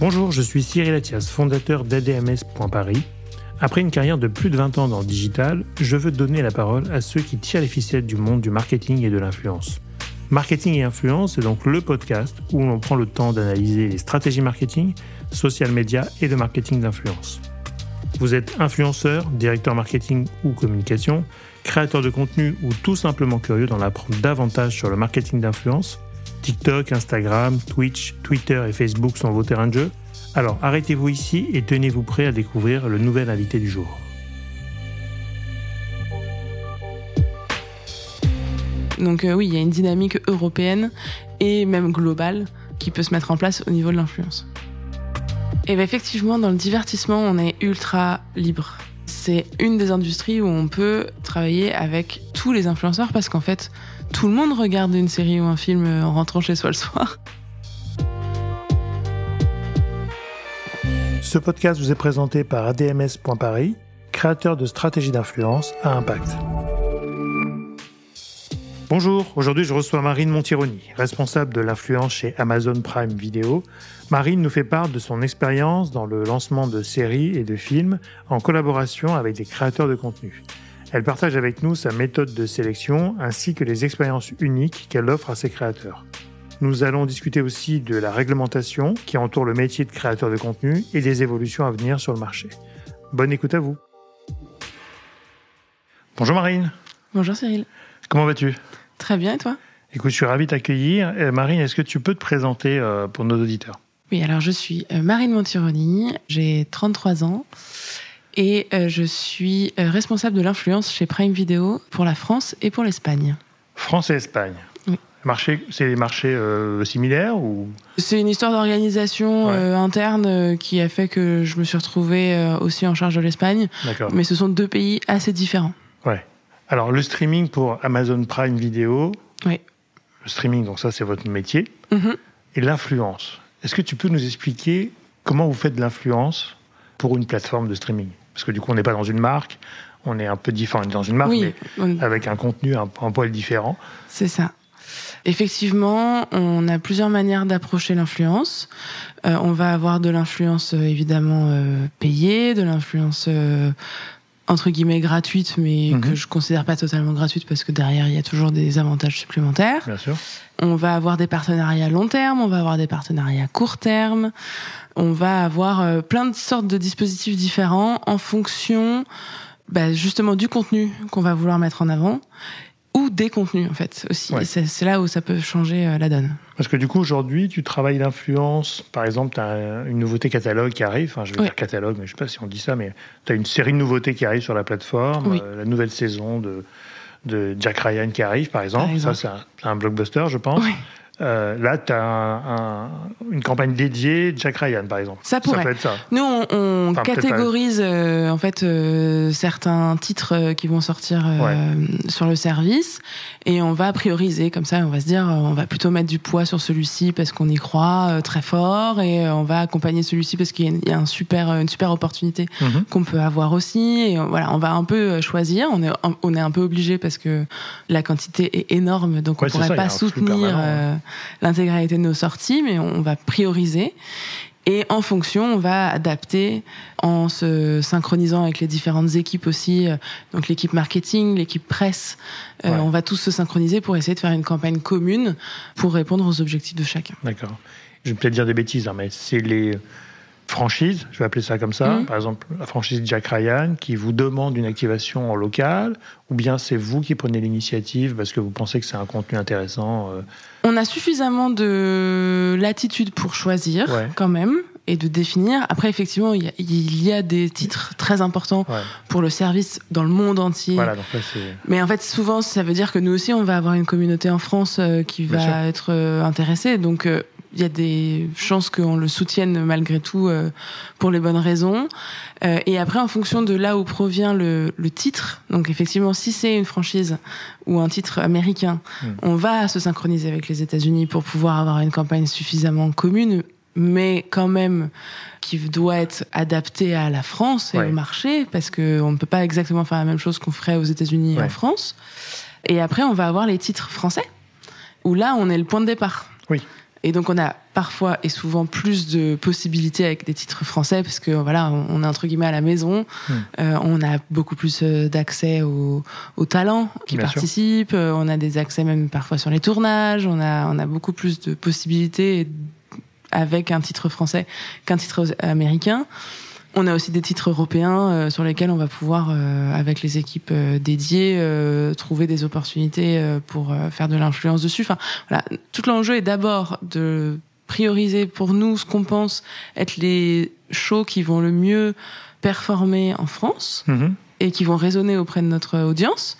Bonjour, je suis Cyril Attias, fondateur d'ADMS.Paris. Après une carrière de plus de 20 ans dans le digital, je veux donner la parole à ceux qui tirent les ficelles du monde du marketing et de l'influence. Marketing et influence est donc le podcast où l'on prend le temps d'analyser les stratégies marketing, social media et le marketing d'influence. Vous êtes influenceur, directeur marketing ou communication, créateur de contenu ou tout simplement curieux d'en apprendre davantage sur le marketing d'influence TikTok, Instagram, Twitch, Twitter et Facebook sont vos terrains de jeu Alors arrêtez-vous ici et tenez-vous prêt à découvrir le nouvel invité du jour. Donc euh, oui, il y a une dynamique européenne et même globale qui peut se mettre en place au niveau de l'influence. Et bien effectivement, dans le divertissement, on est ultra libre. C'est une des industries où on peut travailler avec tous les influenceurs parce qu'en fait, tout le monde regarde une série ou un film en rentrant chez soi le soir. Ce podcast vous est présenté par ADMS.Paris, créateur de stratégies d'influence à impact. Bonjour, aujourd'hui je reçois Marine Montironi, responsable de l'influence chez Amazon Prime Video. Marine nous fait part de son expérience dans le lancement de séries et de films en collaboration avec des créateurs de contenu. Elle partage avec nous sa méthode de sélection ainsi que les expériences uniques qu'elle offre à ses créateurs. Nous allons discuter aussi de la réglementation qui entoure le métier de créateur de contenu et des évolutions à venir sur le marché. Bonne écoute à vous. Bonjour Marine. Bonjour Cyril. Comment vas-tu? Très bien et toi? Écoute, je suis ravi de t'accueillir. Euh, Marine, est-ce que tu peux te présenter euh, pour nos auditeurs? Oui, alors je suis euh, Marine Montironi, j'ai 33 ans et euh, je suis euh, responsable de l'influence chez Prime Video pour la France et pour l'Espagne. France et Espagne. Oui. Marché, c'est des marchés euh, similaires ou? C'est une histoire d'organisation Ouais. euh, interne euh, qui a fait que je me suis retrouvée aussi en charge de l'Espagne, D'accord. mais ce sont deux pays assez différents. Ouais. Alors le streaming pour Amazon Prime Video. Oui. Le streaming, donc ça c'est votre métier. Mhm. Et l'influence. Est-ce que tu peux nous expliquer comment vous faites de l'influence pour une plateforme de streaming? Parce que du coup on n'est pas dans une marque, on est un peu différent. On est dans une marque, oui, mais on- avec un contenu un, un poil différent. c'est ça. Effectivement, on a plusieurs manières d'approcher l'influence. Euh, on va avoir de l'influence euh, évidemment euh, payée, de l'influence euh, entre guillemets gratuite, mais Mhm. que je considère pas totalement gratuite parce que derrière il y a toujours des avantages supplémentaires. Bien sûr. On va avoir des partenariats long terme, on va avoir des partenariats court terme, on va avoir euh, plein de sortes de dispositifs différents en fonction bah, justement du contenu qu'on va vouloir mettre en avant ou des contenus en fait aussi. Ouais. C'est là où ça peut changer euh, la donne. Parce que du coup aujourd'hui tu travailles l'influence. Par exemple, tu as une nouveauté catalogue qui arrive. Enfin, je vais Oui. dire catalogue, mais je sais pas si on dit ça, mais tu as une série de nouveautés qui arrivent sur la plateforme. Oui. Euh, la nouvelle saison de, de Jack Ryan qui arrive, par exemple. Par exemple. Ça, c'est un, un blockbuster, je pense. Oui. Euh, là, tu as une campagne dédiée Jack Ryan, par exemple. Ça pourrait. peut être ça. Nous, on, on Enfin, peut-être catégorise euh, en fait euh, certains titres qui vont sortir sur le service et on va prioriser comme ça. On va se dire, on va plutôt mettre du poids sur celui-ci parce qu'on y croit très fort et on va accompagner celui-ci parce qu'il y a un super, une super opportunité Mhm. qu'on peut avoir aussi. Et voilà, on va un peu choisir. On est, un- on est un peu obligé parce que la quantité est énorme, donc Ouais, on pourrait ça, pas soutenir euh, l'intégralité de nos sorties, mais on va prioriser. Et en fonction, on va adapter en se synchronisant avec les différentes équipes aussi, euh, donc l'équipe marketing, l'équipe presse. Euh. On va tous se synchroniser pour essayer de faire une campagne commune pour répondre aux objectifs de chacun. D'accord. Je vais peut-être dire des bêtises, hein, mais c'est les franchises, je vais appeler ça comme ça. Mhm. Par exemple, la franchise Jack Ryan qui vous demande une activation en local, ou bien c'est vous qui prenez l'initiative parce que vous pensez que c'est un contenu intéressant. euh, On a suffisamment de latitude pour choisir Ouais. quand même et de définir. Après, effectivement, il y, a, il y a des titres très importants ouais. pour le service dans le monde entier. Voilà, donc là c'est. Mais en fait, souvent, ça veut dire que nous aussi, on va avoir une communauté en France euh, qui va être euh, intéressée. Donc, il y a des chances qu'on le soutienne malgré tout euh, pour les bonnes raisons. Euh, et après, en fonction de là où provient le, le titre, donc effectivement, si c'est une franchise ou un titre américain, Mm. on va se synchroniser avec les États-Unis pour pouvoir avoir une campagne suffisamment commune, mais quand même qui doit être adaptée à la France et Ouais. au marché, parce qu'on ne peut pas exactement faire la même chose qu'on ferait aux États-Unis et en France. Et après, on va avoir les titres français, où là, on est le point de départ. Oui. Et donc on a parfois et souvent plus de possibilités avec des titres français parce que voilà, on est entre guillemets à la maison. Hmm. Euh, on a beaucoup plus euh, d'accès aux, aux talents qui Bien participent. Euh, On a des accès même parfois sur les tournages. On a on a beaucoup plus de possibilités avec un titre français qu'un titre américain. On a aussi des titres européens euh, sur lesquels on va pouvoir, euh, avec les équipes euh, dédiées, euh, trouver des opportunités euh, pour euh, faire de l'influence dessus. Enfin, voilà, tout l'enjeu est d'abord de prioriser pour nous ce qu'on pense être les shows qui vont le mieux performer en France Mhm. et qui vont résonner auprès de notre audience.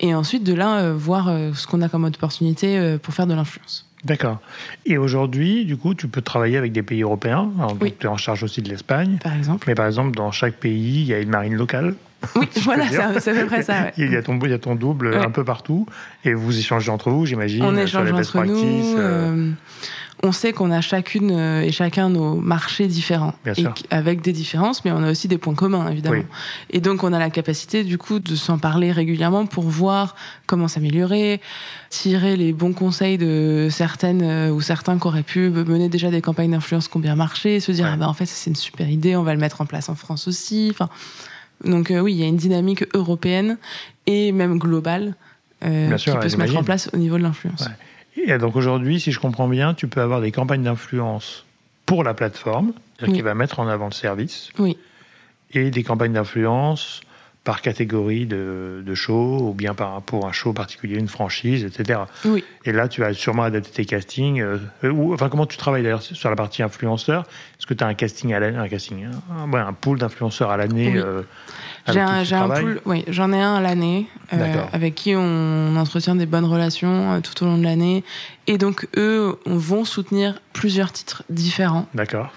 Et ensuite, de là, euh, voir euh, ce qu'on a comme opportunité euh, pour faire de l'influence. D'accord. Et aujourd'hui, du coup, tu peux travailler avec des pays européens. Alors, donc, Oui. tu es en charge aussi de l'Espagne. Par exemple. Mais par exemple, dans chaque pays, il y a une marine locale. Oui, si voilà, c'est à- peu près ça. ouais. Il y a ton, il y a ton double Ouais. un peu partout. Et vous échangez entre vous, j'imagine. on sur échange les best entre nous. euh, euh, on sait qu'on a chacune euh, et chacun nos marchés différents, et avec des différences, mais on a aussi des points communs évidemment. Oui. Et donc on a la capacité du coup de s'en parler régulièrement pour voir comment s'améliorer, tirer les bons conseils de certaines euh, ou certains qui auraient pu mener déjà des campagnes d'influence qui ont bien marché, et se dire Ouais. ah ben en fait c'est une super idée, on va le mettre en place en France aussi. Enfin, donc euh, oui, il y a une dynamique européenne et même globale euh, qui peut se mettre en place au niveau de l'influence. Ouais. Et donc aujourd'hui, si je comprends bien, tu peux avoir des campagnes d'influence pour la plateforme, c'est-à-dire Oui. qui va mettre en avant le service, Oui. et des campagnes d'influence par catégorie de, de show, ou bien par, pour un show particulier, une franchise, etc. Oui. Et là, tu vas sûrement adapter tes castings. euh, euh, ou, enfin, comment tu travailles d'ailleurs sur la partie influenceur? Est-ce que tu as un casting à l'année, un casting, un, ouais, un pool d'influenceurs à l'année Oui. euh, J'ai un, pool, oui, j'en ai un à l'année, euh, avec qui on entretient des bonnes relations tout au long de l'année. Et donc, eux on vont soutenir plusieurs titres différents. D'accord.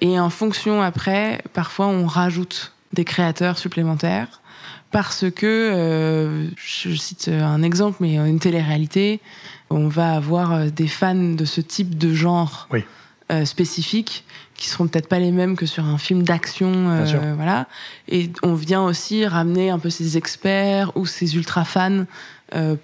Et en fonction, après, parfois, on rajoute des créateurs supplémentaires. Parce que, euh, je cite un exemple, mais une télé-réalité, on va avoir euh, des fans de ce type de genre Oui. euh, spécifique qui seront peut-être pas les mêmes que sur un film d'action, euh, voilà. Et on vient aussi ramener un peu ces experts ou ces ultra fans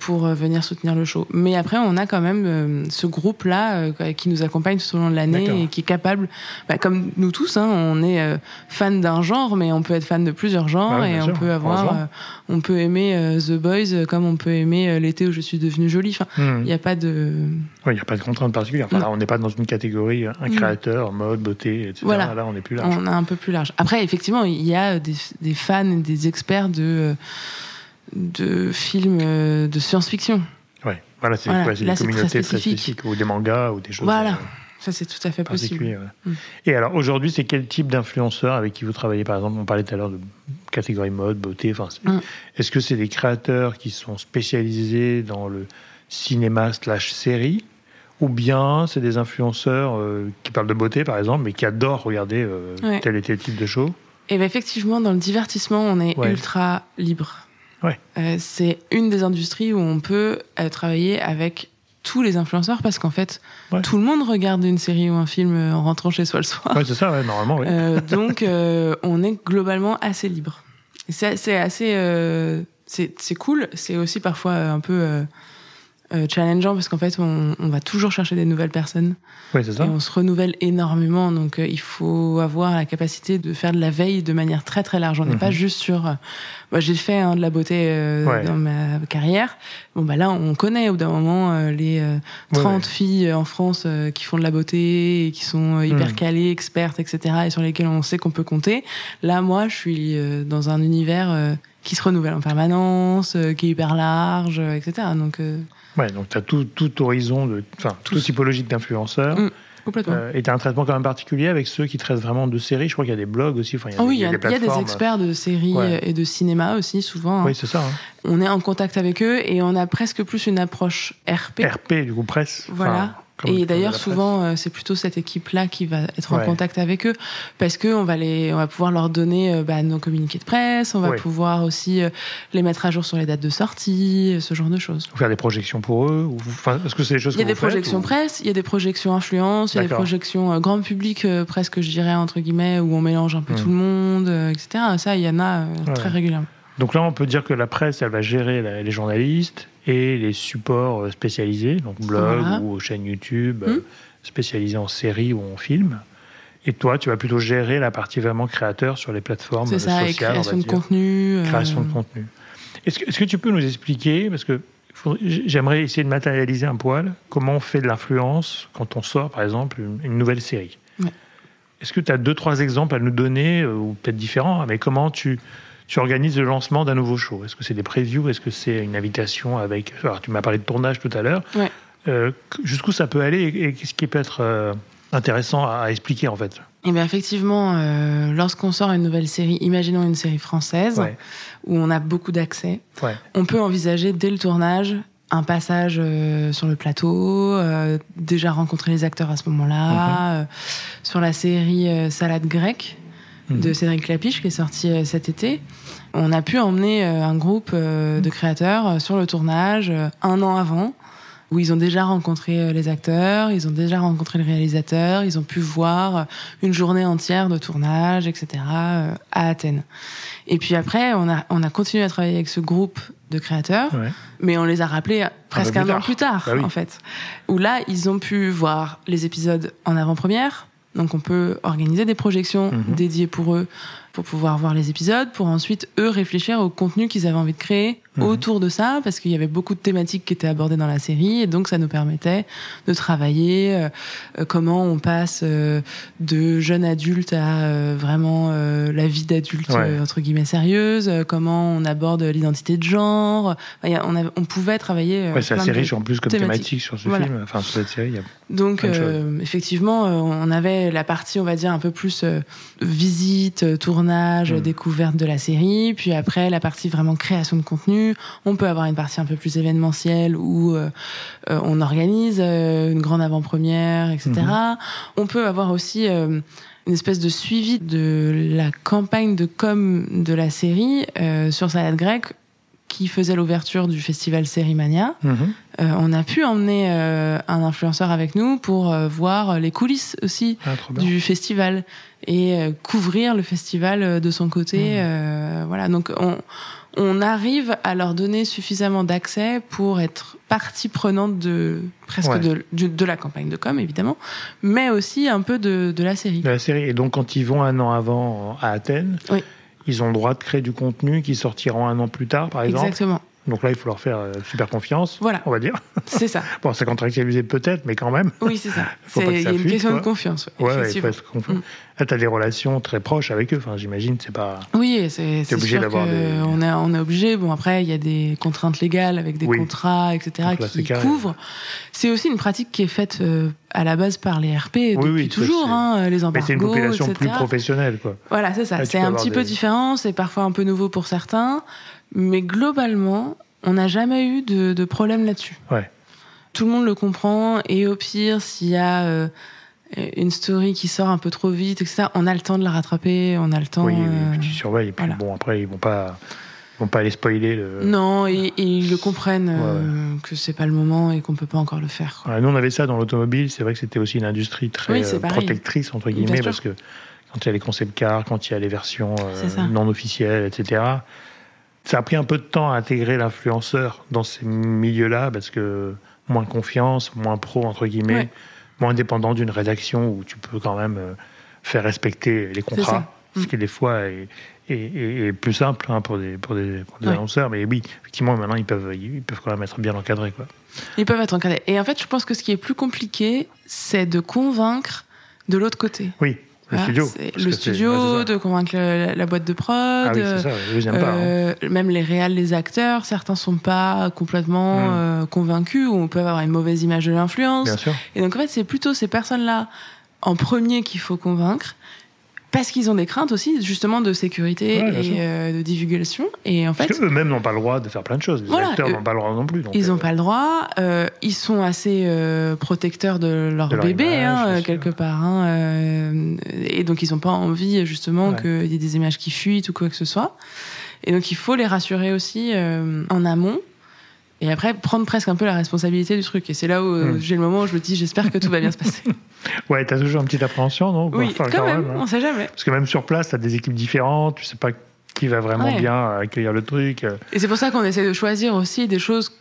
pour euh, venir soutenir le show. Mais après, on a quand même euh, ce groupe-là euh, qui nous accompagne tout au long de l'année et qui est capable, bah, comme nous tous, hein, on est euh, fan d'un genre, mais on peut être fan de plusieurs genres Ouais, et on sûr, peut avoir, euh, on peut aimer euh, The Boys euh, comme on peut aimer euh, l'été où je suis devenue jolie. Enfin, Hmm. il n'y a pas de il n'y a pas de contrainte particulière. Enfin, là, on n'est pas dans une catégorie, un Non. créateur, mode, beauté, etc. Voilà. Là, on est plus large. On a un peu plus large. Après, effectivement, il y a des, des fans des experts de, de films euh, de science-fiction. Ouais. Voilà, c'est Voilà. très communautés très spécifique. spécifiques, ou des mangas, ou des choses Voilà. euh, Ça, c'est tout à fait possible. ouais. Mm. Et alors, aujourd'hui, c'est quel type d'influenceurs avec qui vous travaillez? Par exemple, on parlait tout à l'heure de catégorie mode, beauté. Enfin, Mm. Est-ce que c'est des créateurs qui sont spécialisés dans le cinéma slash série? Ou bien c'est des influenceurs euh, qui parlent de beauté, par exemple, mais qui adorent regarder euh, Ouais. tel et tel type de show? Et ben, effectivement, dans le divertissement, on est Ouais. ultra libre. Ouais. Euh, c'est une des industries où on peut euh, travailler avec tous les influenceurs parce qu'en fait, Ouais. tout le monde regarde une série ou un film en rentrant chez soi le soir. Ouais, c'est ça, ouais, normalement, oui. Euh, donc, on est globalement assez libre. C'est assez, euh, c'est c'est cool. C'est aussi parfois un peu euh, challengeant parce qu'en fait, on, on va toujours chercher des nouvelles personnes Oui, c'est ça. et on se renouvelle énormément. Donc, euh, il faut avoir la capacité de faire de la veille de manière très très large. On n'est Mhm. pas juste sur. euh, moi, j'ai fait hein, de la beauté euh, Ouais. dans ma carrière. Bon, bah là, on connaît au bout d'un moment euh, les euh, Ouais, 30 ouais. filles en France euh, qui font de la beauté et qui sont hyper Mhm. calées, expertes, etc. et sur lesquelles on sait qu'on peut compter. Là, moi, je suis euh, dans un univers euh, qui se renouvelle en permanence, qui est hyper large, etc. Donc, euh, Ouais, donc tu as tout, tout horizon, de, enfin, toute typologie d'influenceurs. Mm. complètement. Euh, et tu as un traitement quand même particulier avec ceux qui traitent vraiment de séries. Je crois qu'il y a des blogs aussi. Enfin, il y a des, oui, il y, a, des il y a des plateformes. experts de séries Ouais. et de cinéma aussi, souvent. hein. Oui, c'est ça. hein. On est en contact avec eux et on a presque plus une approche RP. RP, du coup, presse. Voilà. Enfin, Et d'ailleurs, souvent, euh, c'est plutôt cette équipe-là qui va être en contact avec eux, parce que on va les, on va pouvoir leur donner euh, bah, nos communiqués de presse, on va Ouais. pouvoir aussi euh, les mettre à jour sur les dates de sortie, ce genre de choses. Ou faire des projections pour eux ou, enfin, Est-ce que c'est des choses Il y a que des vous projections ou- presse, il y a des projections influence, il y a des projections grand public, presque, je dirais entre guillemets, où on mélange un peu Hmm. tout le monde, etc. Ça, il y en a Ouais. très régulièrement. Donc là, on peut dire que la presse, elle va gérer les journalistes et les supports spécialisés, donc blog Voilà. ou chaîne YouTube, Hmm. euh, spécialisés en série ou en film. Et toi, tu vas plutôt gérer la partie vraiment créateur sur les plateformes ça, et sociales, on va création de contenu. euh, Création de contenu. Est-ce que, tu peux nous expliquer, parce que j'aimerais essayer de matérialiser un poil, comment on fait de l'influence quand on sort, par exemple, une, une nouvelle série? Ouais. Est-ce que tu as deux, trois exemples à nous donner, euh, ou peut-être différents, mais comment tu, tu organises le lancement d'un nouveau show Est-ce que c'est des previews? Est-ce que c'est une invitation avec... Alors, tu m'as parlé de tournage tout à l'heure. Ouais. Euh, jusqu'où ça peut aller et, qu'est-ce qui peut être euh, intéressant à, à expliquer, en fait? Et bien effectivement, euh, lorsqu'on sort une nouvelle série, imaginons une série française Ouais. où on a beaucoup d'accès, Ouais. on peut envisager dès le tournage un passage euh, sur le plateau, euh, déjà rencontrer les acteurs à ce moment-là, euh, sur la série Salade grecque de Mhm. Cédric Clapiche qui est sortie euh, cet été. On a pu emmener euh, un groupe euh, de créateurs euh, sur le tournage un an avant, où ils ont déjà rencontré les acteurs, ils ont déjà rencontré le réalisateur, ils ont pu voir une journée entière de tournage, etc. à Athènes. Et puis après, on a, on a continué à travailler avec ce groupe de créateurs, Ouais. mais on les a rappelés presque un an plus tard, Bah oui. en fait. Où là, ils ont pu voir les épisodes en avant-première. Donc on peut organiser des projections Mhm. dédiées pour eux, pour pouvoir voir les épisodes, pour ensuite eux réfléchir au contenu qu'ils avaient envie de créer Mhm. autour de ça, parce qu'il y avait beaucoup de thématiques qui étaient abordées dans la série, et donc ça nous permettait de travailler euh, euh, comment on passe euh, de jeune adulte à euh, vraiment la vie d'adulte Ouais. entre guillemets sérieuse, comment on aborde l'identité de genre. Enfin, a- on, pouvait travailler. Ouais, c'est assez riche en plus comme thématiques. thématique sur ce Voilà. film, enfin sur cette série. il y a- donc effectivement, on avait la partie, on va dire, un peu plus visite, tournage, Mm. découverte de la série, puis après la partie vraiment création de contenu. On peut avoir une partie un peu plus événementielle où euh, euh, on organise euh, une grande avant-première, etc. Mhm. On peut avoir aussi euh, une espèce de suivi de la campagne de com de la série euh, sur Salade Grecque qui faisait l'ouverture du festival Sérimania. Mhm. Euh, on a pu emmener euh, un influenceur avec nous pour euh, voir les coulisses aussi Ah, du festival et couvrir le festival de son côté. Mhm. voilà, donc on, on arrive à leur donner suffisamment d'accès pour être partie prenante de presque Ouais. de, de la campagne de com évidemment, mais aussi un peu de, de la série. de la série. Et donc, quand ils vont un an avant à Athènes, Oui. ils ont le droit de créer du contenu qui sortiront un an plus tard, par exemple? Exactement. Donc là, il faut leur faire euh, super confiance, Voilà. on va dire. C'est ça. Bon, c'est contractualisé peut-être, mais quand même. Oui, c'est ça. Il y a une question quoi. de confiance. Ouais, ouais, il faut être confiant. Mm. Là, tu as des relations très proches avec eux. Enfin, j'imagine, c'est pas. Oui, c'est obligé d'avoir des- on est on est obligé. Bon après, il y a des contraintes légales avec des Oui. contrats, etc. Donc là, c'est qui couvrent. C'est aussi une pratique qui est faite euh, à la base par les RP depuis oui, toujours, hein, les Mais embargos, c'est une population etc. plus professionnelle, quoi. Voilà, c'est ça. C'est un petit peu différent, c'est parfois un peu nouveau pour certains, mais globalement, on n'a jamais eu de, de problème là-dessus. Ouais. Tout le monde le comprend, et au pire, s'il y a euh, une story qui sort un peu trop vite, etc., on a le temps de la rattraper, on a le temps. oui, oui, euh, tu surveilles. Et puis, voilà. bon, après, ils vont pas, ils vont pas aller spoiler le. Non, et, et ils le comprennent euh, que c'est pas le moment et qu'on peut pas encore le faire. nous, on avait ça dans l'automobile. C'est vrai que c'était aussi une industrie très Oui, euh, protectrice, entre guillemets, parce que quand il y a les concept cars, quand il y a les versions euh, non officielles, etc., ça a pris un peu de temps à intégrer l'influenceur dans ces milieux-là, parce que moins confiance, moins pro, entre guillemets, Ouais. moins dépendant d'une rédaction où tu peux quand même euh, faire respecter les contrats, ce Mm. qui des fois est, est- est- est plus simple hein, pour des, pour des, pour des Ouais. annonceurs. Mais oui, effectivement, maintenant, ils peuvent, ils peuvent quand même être bien encadrés. Quoi. Ils peuvent être encadrés. Et en fait, je pense que ce qui est plus compliqué, c'est de convaincre de l'autre côté. Oui, le Voilà, studio. Le ouais, studio, de convaincre la, la boîte de prod. Ah oui, c'est ça, pas. hein. euh, même les réals, les acteurs, certains sont pas complètement Mm. euh, convaincus ou on peut avoir une mauvaise image de l'influence. Et donc en fait, c'est plutôt ces personnes-là en premier qu'il faut convaincre. Parce qu'ils ont des craintes aussi, justement, de sécurité Ouais, et euh, de divulgation. Et en fait, Parce qu'eux-mêmes n'ont pas le droit de faire plein de choses. Les Voilà, acteurs n'ont pas le droit non plus. donc, Ils n'ont euh, pas le droit. euh, ils sont assez euh, protecteurs de leur De leur bébé, image, hein, euh, sûr. quelque part. hein, euh, et donc, ils n'ont pas envie, justement, Ouais. qu'il y ait des images qui fuitent ou quoi que ce soit. Et donc, il faut les rassurer aussi euh, en amont. Et après, prendre presque un peu la responsabilité du truc. Et c'est là où euh, Hmm. j'ai le moment où je me dis, j'espère que tout va bien se passer. Ouais, t'as toujours une petite appréhension, non? Oui, Enfin, quand même, hein. on sait jamais. Parce que même sur place, t'as des équipes différentes, tu sais pas qui va vraiment Ouais. bien accueillir le truc. euh. Et c'est pour ça qu'on essaie de choisir aussi des choses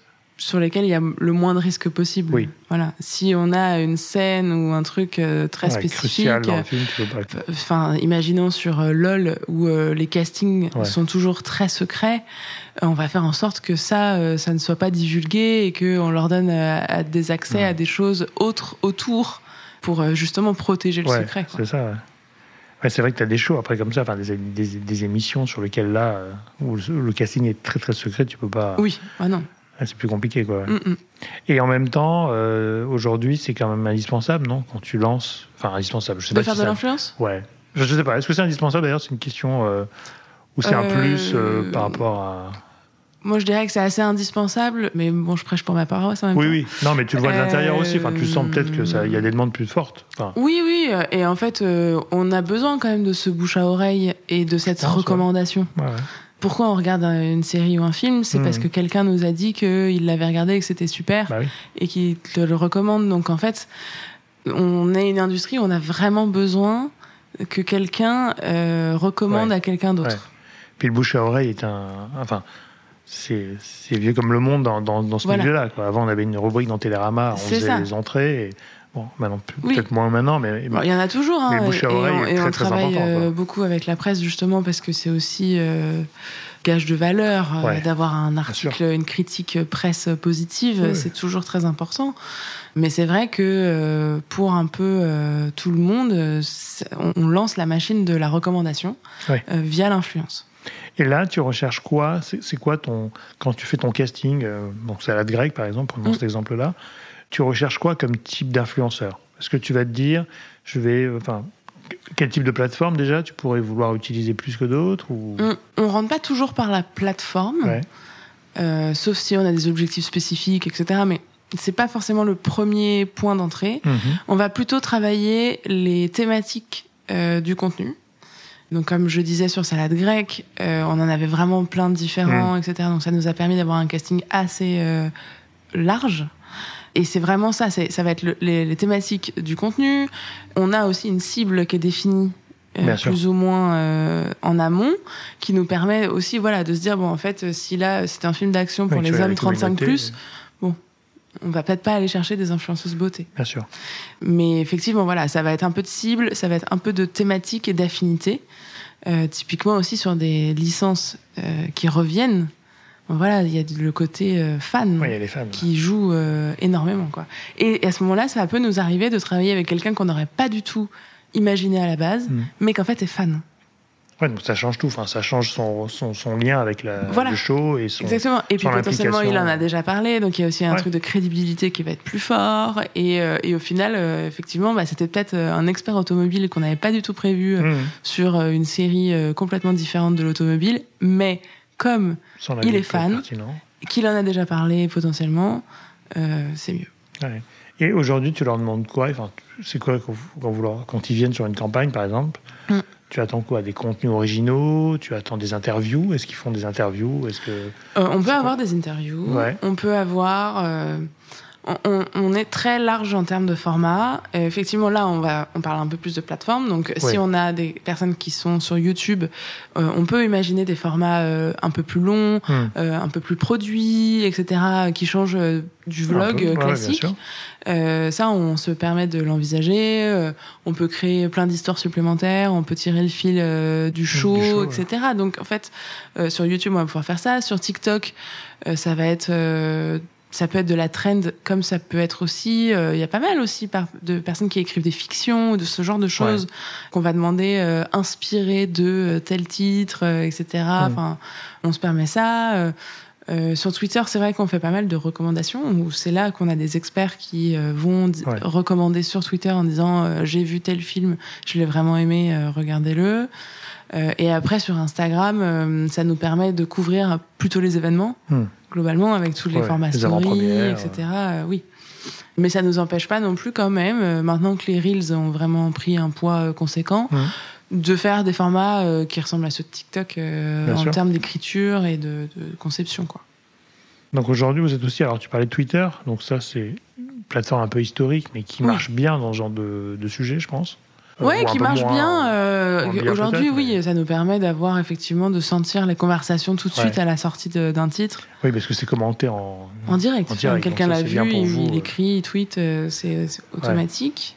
sur lesquels il y a le moins de risques possible. Oui. Voilà. Si on a une scène ou un truc euh, très Ouais, spécifique, pas. enfin, imaginons sur euh, LOL où euh, les castings Ouais. sont toujours très secrets, euh, on va faire en sorte que ça, euh, ça ne soit pas divulgué et que on leur donne euh, à des accès Ouais. à des choses autres autour pour euh, justement protéger le secret. c'est ça. Ouais, c'est vrai que tu as des shows après comme ça, enfin des, des, des émissions sur lesquelles là, euh, où le, le casting est très très secret, tu peux pas. Oui, ah non. Ah, c'est plus compliqué quoi. Mm, mm. Et en même temps, euh, aujourd'hui, c'est quand même indispensable, non Quand tu lances, enfin indispensable. Je sais De pas faire si de l'influence Ouais. Je, je sais pas. Est-ce que c'est indispensable d'ailleurs C'est une question euh, ou c'est un Euh, plus euh, par rapport à. Moi, je dirais que c'est assez indispensable, mais bon, je prêche pour ma paroisse en même Oui, temps. oui. Non, mais tu le vois de l'intérieur aussi. Enfin, tu sens peut-être que ça, il y a des demandes plus fortes. Enfin, Oui, oui, et en fait, on a besoin quand même de ce bouche à oreille et de cette recommandation. ouais, ouais. Pourquoi on regarde un- une série ou un film C'est Mhm. parce que quelqu'un nous a dit qu'il l'avait regardé et que c'était super Bah oui. et qu'il te le recommande. Donc en fait, on est une industrie où on a vraiment besoin que quelqu'un euh, recommande Ouais. à quelqu'un d'autre. Ouais. Puis le bouche à oreille est un. Enfin, c'est vieux comme le monde dans, dans, dans ce Voilà. milieu-là. Avant, on avait une rubrique dans Télérama, on faisait ça. les entrées. Et, bon, maintenant, plus- Oui. peut-être moins maintenant, mais. Bon, il y en a toujours, hein, Mais le bouche à et, oreille on, et très, on très travaille important, euh, beaucoup avec la presse justement parce que c'est aussi euh, gage de valeur euh, d'avoir un article, une critique presse positive, c'est toujours très important. Mais c'est vrai que euh, pour un peu tout le monde, on, lance la machine de la recommandation via l'influence. Et là, tu recherches quoi? C'est quoi ton. Quand tu fais ton casting, donc salade grecque par exemple, prenons Mm. cet exemple-là, tu recherches quoi comme type d'influenceur? Est-ce que tu vas te dire, je vais. Enfin, quel type de plateforme déjà tu pourrais vouloir utiliser plus que d'autres ou... On, on rentre pas toujours par la plateforme, Ouais. euh, sauf si on a des objectifs spécifiques, etc. Mais c'est pas forcément le premier point d'entrée. Mhm. On va plutôt travailler les thématiques euh, du contenu. Donc, comme je disais sur salade grecque, euh, on en avait vraiment plein de différents, etc. Donc, ça nous a permis d'avoir un casting assez large. Et c'est vraiment ça, ça va être le- les, les thématiques du contenu. On a aussi une cible qui est définie euh, plus ou moins euh, en amont, qui nous permet aussi voilà, de se dire, bon, en fait, si là, c'est un film d'action pour Oui, les hommes 35+, communauté, plus, on va peut-être pas aller chercher des influenceuses beauté. Bien sûr. Mais effectivement, voilà, ça va être un peu de cible, ça va être un peu de thématique et d'affinité. Euh, typiquement aussi sur des licences euh, qui reviennent. Voilà, il y a le côté euh, fan Oui, les fans. qui joue euh, énormément. Quoi. Et, à ce moment-là, ça peut nous arriver de travailler avec quelqu'un qu'on n'aurait pas du tout imaginé à la base, Mm. mais qu'en fait est fan. Ouais, donc ça change tout. Enfin, ça change son, son, son lien avec la, Voilà. le show et son. Exactement. Et puis son potentiellement, il en a déjà parlé, donc il y a aussi un Ouais. truc de crédibilité qui va être plus fort. Et, euh, et au final, euh, effectivement, bah, c'était peut-être un expert automobile qu'on n'avait pas du tout prévu Mhm. sur une série complètement différente de l'automobile, mais comme il est fan. qu'il en a déjà parlé potentiellement, euh, c'est mieux. Ouais. Et aujourd'hui, tu leur demandes quoi? Enfin, C'est quoi quand, vous- leur- quand ils viennent sur une campagne, par exemple? Mm. Tu attends quoi? Des contenus originaux? Tu attends des interviews? Est-ce qu'ils font des interviews? Est-ce que Euh, on peut avoir des interviews, Ouais. on peut avoir... euh, on, on- est très large en termes de format. Euh, effectivement, là, on, va, on parle un peu plus de plateforme. Donc, si on a des personnes qui sont sur YouTube, euh, on peut imaginer des formats euh, un peu plus longs, Hmm. euh, un peu plus produits, etc., qui changent euh, du vlog peu, classique. Euh, ça, on se permet de l'envisager. euh, on peut créer plein d'histoires supplémentaires. On peut tirer le fil du show, du show, etc. Donc, en fait, euh, sur YouTube, on va pouvoir faire ça. Sur TikTok, euh, ça va être, euh, ça peut être de la trend, comme ça peut être aussi. euh, Il y a pas mal aussi par- de personnes qui écrivent des fictions, de ce genre de choses qu'on va demander euh, inspiré de euh, tel titre, euh, etc. Enfin, on se permet ça. Euh, sur Twitter, c'est vrai qu'on fait pas mal de recommandations, où c'est là qu'on a des experts qui euh, vont Ouais. recommander sur Twitter en disant euh, j'ai vu tel film, je l'ai vraiment aimé, euh, regardez-le. Euh, et après sur Instagram, euh, ça nous permet de couvrir plutôt les événements, Hmm. globalement avec tous les Ouais, formats les avant-premières, etc. oui. Mais ça nous empêche pas non plus quand même, euh, maintenant que les reels ont vraiment pris un poids conséquent, Hmm. De faire des formats euh, qui ressemblent à ceux de TikTok euh, en sûr. termes d'écriture et de, de conception. Quoi. Donc aujourd'hui, vous êtes aussi. Alors, tu parlais de Twitter. Donc, ça, c'est une plateforme un peu historique, mais qui Oui. marche bien dans ce genre de, de sujet, je pense. euh, Ouais, ou un qui marche bien. Aujourd'hui, oui, mais- ça nous permet d'avoir effectivement de sentir les conversations tout de suite Ouais. à la sortie d'un titre Oui, parce que c'est commenté en. en direct. Direct, Quelqu'un l'a vu, il, vous, il écrit, il tweet, c'est c'est automatique.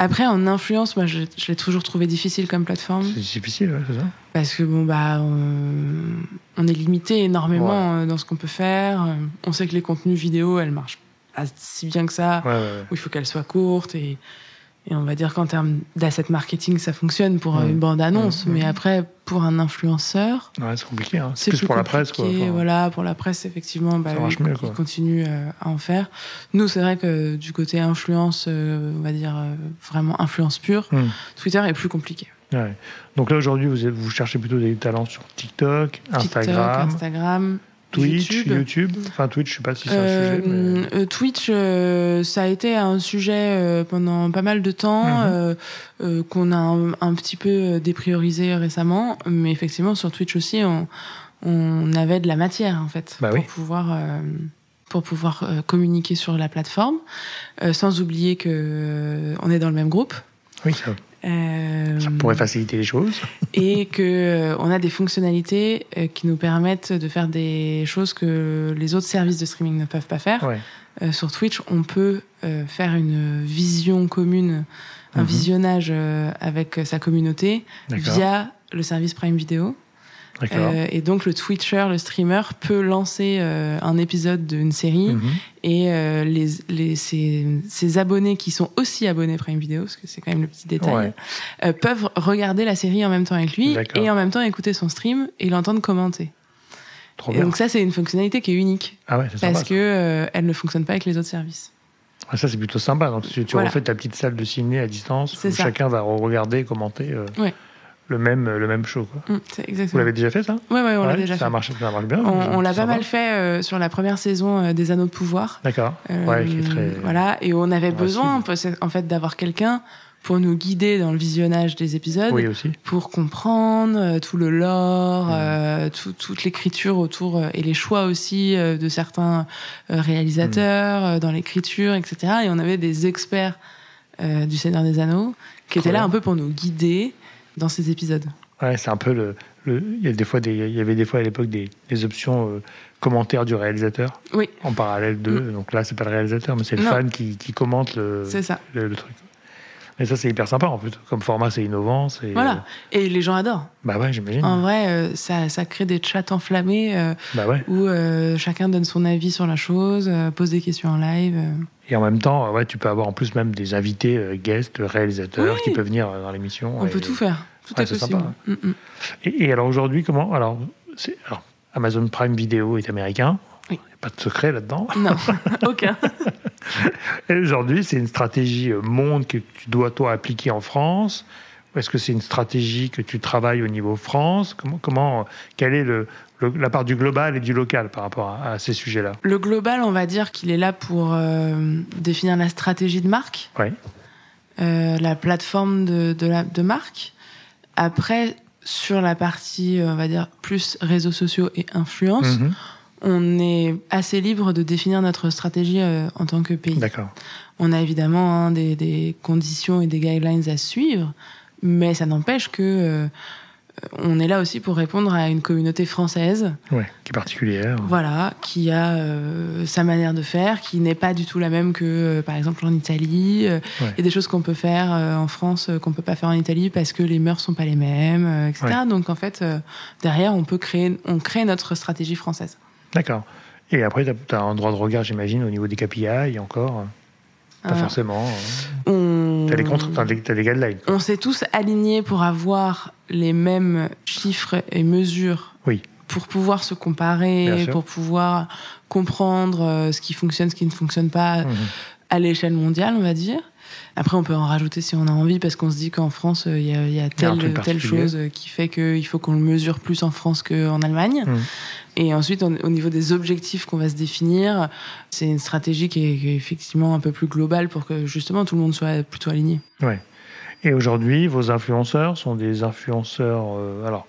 Après, en influence, moi, je, je l'ai toujours trouvé difficile comme plateforme C'est difficile, ouais, c'est ça parce que bon bah on, on est limité énormément euh, dans ce qu'on peut faire. Euh, On sait que les contenus vidéo, elles marchent pas si bien que ça. Ouais, où il faut qu'elle soit courte et, et on va dire qu'en termes d'asset marketing, ça fonctionne pour euh, une bande-annonce, mais après, pour un influenceur, Ouais, c'est compliqué. Hein. C'est plus plus pour la presse, quoi. Enfin, Voilà, pour la presse, effectivement, bah, oui, mieux, ils continuent euh, à en faire. Nous, c'est vrai que du côté influence, euh, on va dire vraiment influence pure, Hmm. Twitter est plus compliqué. Ouais. Donc là, aujourd'hui, vous, vous cherchez plutôt des talents sur TikTok, Instagram, TikTok, Instagram, Twitch, YouTube. YouTube. Enfin, Twitch, je sais pas si c'est un Euh, sujet. mais- euh, Twitch, euh, ça a été un sujet euh, pendant pas mal de temps Mhm. euh, euh, qu'on a un, un petit peu dépriorisé récemment, mais effectivement sur Twitch aussi, on, on avait de la matière en fait Bah pour oui. pouvoir euh, pour pouvoir communiquer sur la plateforme, euh, sans oublier que on est dans le même groupe. Oui, ça, Euh, ça pourrait faciliter les choses. et que euh, on a des fonctionnalités euh, qui nous permettent de faire des choses que les autres services de streaming ne peuvent pas faire. Ouais. Sur Twitch, on peut faire une vision commune, un Mhm. visionnage avec sa communauté via le service Prime Video. Euh, et donc le Twitcher, le streamer, peut lancer euh, un épisode d'une série Mhm. et euh, les, les, ses, ses abonnés qui sont aussi abonnés Prime Video, parce que c'est quand même le petit détail, Ouais. peuvent regarder la série en même temps avec lui et en même temps écouter son stream et l'entendre commenter. Trop Et donc ça, c'est une fonctionnalité qui est unique ah ouais, parce sympa. que euh, elle ne fonctionne pas avec les autres services. ça. Ah, ça, c'est plutôt sympa. Donc, tu, tu Voilà. refais ta petite salle de ciné à distance où ça. chacun va regarder, commenter Ouais. Le, même, le même show. Quoi. Mm, c'est Vous exactement. l'avez déjà fait, ça? Ouais, ouais, on l'a déjà ça fait. A marché, ça marche bien. On, on l'a pas mal fait euh, sur la première saison euh, des Anneaux de pouvoir. D'accord. Euh, ouais, qui est très. Voilà, et on avait besoin en fait d'avoir quelqu'un pour nous guider dans le visionnage des épisodes, Oui, aussi. pour comprendre euh, tout le lore, Mm. euh, tout- toute l'écriture autour euh, et les choix aussi euh, de certains euh, réalisateurs Mm. euh, dans l'écriture, etc. Et on avait des experts euh, du Seigneur des Anneaux qui étaient là un peu pour nous guider dans ces épisodes. Ouais, c'est un peu le. il, y a des fois des, il y avait des fois à l'époque des, des options euh, commentaires du réalisateur Oui, en parallèle d'eux. Donc là, c'est pas le réalisateur, mais c'est le Non. fan qui, qui commente le, c'est ça. le, le truc. Mais ça, c'est hyper sympa en plus. Comme format, c'est innovant. c'est- Voilà. Et les gens adorent. Bah ouais, j'imagine. En vrai, euh, ça, ça crée des chats enflammés euh, Bah ouais. où euh, chacun donne son avis sur la chose, euh, pose des questions en live. euh. Et en même temps, ouais, tu peux avoir en plus même des invités, euh, guests, réalisateurs Oui. qui peuvent venir euh, dans l'émission. On et- peut tout faire. Tout Ouais, est c'est possible. sympa. Mm, mm. Et, et alors aujourd'hui, comment alors, Amazon Prime Video est américain. Oui. Il n'y a pas de secret là-dedans? Non, aucun. Et aujourd'hui, c'est une stratégie euh, monde que tu dois toi appliquer en France? Ou est-ce que c'est une stratégie que tu travailles au niveau France? Comment, comment, quelle est le, le- la part du global et du local par rapport à, à ces sujets-là? Le global, on va dire qu'il est là pour euh, définir la stratégie de marque, Oui. euh, la plateforme de, de, la, de marque. Après, sur la partie, euh, on va dire, plus réseaux sociaux et influence, Mhm. On est assez libre de définir notre stratégie euh, en tant que pays. D'accord. On a évidemment hein, des, des conditions et des guidelines à suivre, mais ça n'empêche que euh, on est là aussi pour répondre à une communauté française, Ouais, qui est particulière. voilà, qui a euh, sa manière de faire, qui n'est pas du tout la même que, euh, par exemple, en Italie. Il Ouais. y a des choses qu'on peut faire euh, en France euh, qu'on peut pas faire en Italie parce que les mœurs sont pas les mêmes, euh, etc. Donc en fait, euh, derrière, on peut créer, on crée notre stratégie française. D'accord. Et après, tu as, un droit de regard, j'imagine, au niveau des KPI encore. Pas Euh, forcément. on... Tu as les, t'as les guidelines. quoi. On s'est tous alignés pour avoir les mêmes chiffres et mesures. Oui. Pour pouvoir se comparer, pour pouvoir comprendre euh, ce qui fonctionne, ce qui ne fonctionne pas Mhm. à l'échelle mondiale, on va dire. Après, on peut en rajouter si on a envie, parce qu'on se dit qu'en France, euh, il y a, il y a telle, telle chose euh, qui fait qu'il faut qu'on le mesure plus en France qu'en Allemagne. Mhm. Et ensuite, on- au niveau des objectifs qu'on va se définir, c'est une stratégie qui est, qui est effectivement un peu plus globale pour que justement tout le monde soit plutôt aligné. Ouais. Et aujourd'hui, vos influenceurs sont des influenceurs. euh, alors,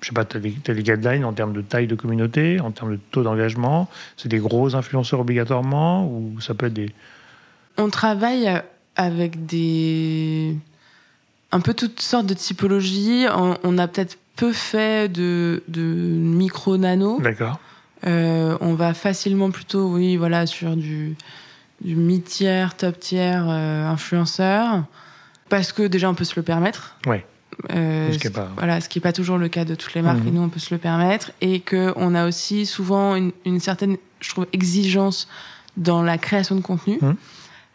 je sais pas, tu as, les guidelines en termes de taille de communauté, en termes de taux d'engagement. C'est des gros influenceurs obligatoirement ou ça peut être des. On travaille avec des un peu toutes sortes de typologies. On, a peut-être peu fait de, de micro-nano. D'accord. Euh, on va facilement plutôt, oui, voilà, sur du, du mid-tiers, top-tiers euh, influenceur. Parce que déjà, on peut se le permettre. Ouais. Euh, ce, qui pas... voilà, ce qui n'est pas toujours le cas de toutes les marques, mhm. et nous on peut se le permettre, et qu'on a aussi souvent une, une, certaine, je trouve, exigence dans la création de contenu. Mhm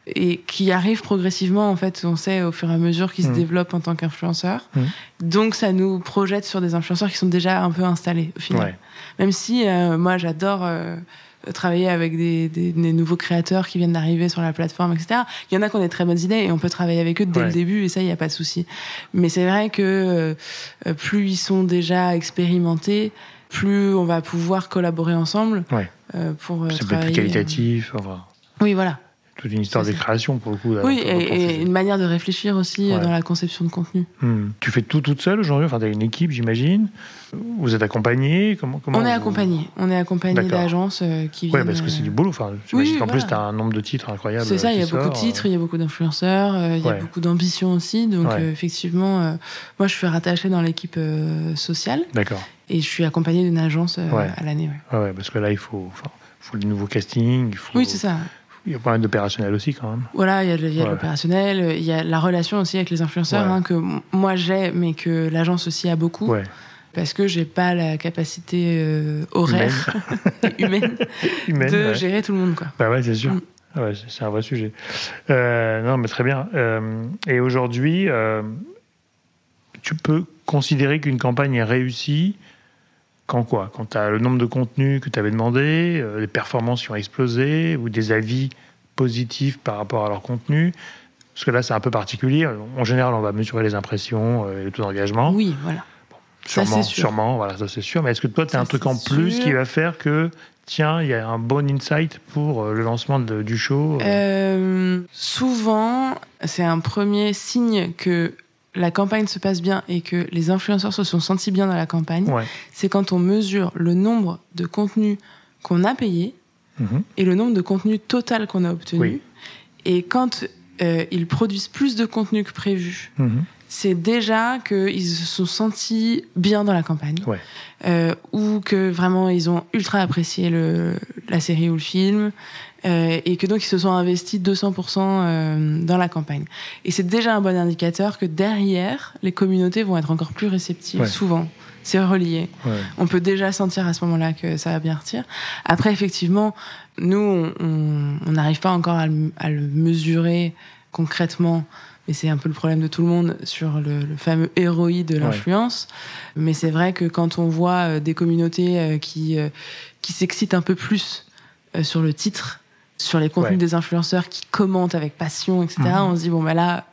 et qui arrive progressivement en fait on sait au fur et à mesure qu'ils se mm. développent en tant qu'influenceurs mm. donc ça nous projette sur des influenceurs qui sont déjà un peu installés au final. Même si euh, moi j'adore euh, travailler avec des, des, nouveaux créateurs qui viennent d'arriver sur la plateforme etc il y en a qui ont des très bonnes idées et on peut travailler avec eux dès le début et ça il n'y a pas de souci. Mais c'est vrai que euh, plus ils sont déjà expérimentés plus on va pouvoir collaborer ensemble pour c'est plus qualitatif oui voilà toute une histoire de création pour le coup. Oui, et, une manière de réfléchir aussi euh, dans la conception de contenu. Hmm. Tu fais tout toute seule aujourd'hui Enfin, tu as une équipe, j'imagine. Vous êtes accompagné comment, comment On est accompagné. On est accompagné d'agences euh, qui viennent. Oui, parce que c'est du boulot. Enfin, qu'en plus, tu as un nombre de titres incroyable. C'est ça, il y a beaucoup de titres, il y a beaucoup d'influenceurs, il y a beaucoup d'ambition aussi. Donc, euh, effectivement, moi, je suis rattachée dans l'équipe sociale. D'accord. Et je suis accompagnée d'une agence à l'année. Ouais. parce que là, il faut, faut le nouveau casting. Il faut... Oui, c'est ça. Il y a pas mal d'opérationnel aussi quand même. Voilà, il y a, l'opérationnel, il y a la relation aussi avec les influenceurs hein, que moi j'ai, mais que l'agence aussi a beaucoup. Ouais. Parce que j'ai pas la capacité euh, horaire humaine, de gérer tout le monde. Quoi. Bah ouais, c'est sûr. Mm. C'est un vrai sujet. Euh, non, mais très bien. Euh, et aujourd'hui, tu peux considérer qu'une campagne est réussie quand quoi? Quand tu as le nombre de contenus que tu avais demandé, euh, les performances qui ont explosé, ou des avis positifs par rapport à leur contenu? Parce que là, c'est un peu particulier. En général, on va mesurer les impressions euh, et le taux d'engagement. Oui, voilà. sûrement, sûrement, voilà, ça c'est sûr. Mais est-ce que toi, tu as un truc en plus qui va faire que, tiens, il y a un bon insight pour euh, le lancement du show Souvent, c'est un premier signe que la campagne se passe bien et que les influenceurs se sont sentis bien dans la campagne, c'est quand on mesure le nombre de contenus qu'on a payés mhm. et le nombre de contenus total qu'on a obtenu. Et quand euh, ils produisent plus de contenu que prévu, mhm. c'est déjà qu'ils se sont sentis bien dans la campagne. Euh, ou que vraiment ils ont ultra apprécié le, la série ou le film, euh, et que donc ils se sont investis 200% euh, dans la campagne. Et c'est déjà un bon indicateur que derrière, les communautés vont être encore plus réceptives, souvent. C'est relié. On peut déjà sentir à ce moment-là que ça va bien retirer. Après, effectivement, nous, on n'arrive pas encore à le, à le, mesurer concrètement. Et c'est un peu le problème de tout le monde sur le, le fameux héroïde de l'influence. Mais c'est vrai que quand on voit euh, des communautés qui, qui s'excitent un peu plus sur le titre, sur les contenus des influenceurs qui commentent avec passion, etc. Mhm. On se dit, bon, bah là,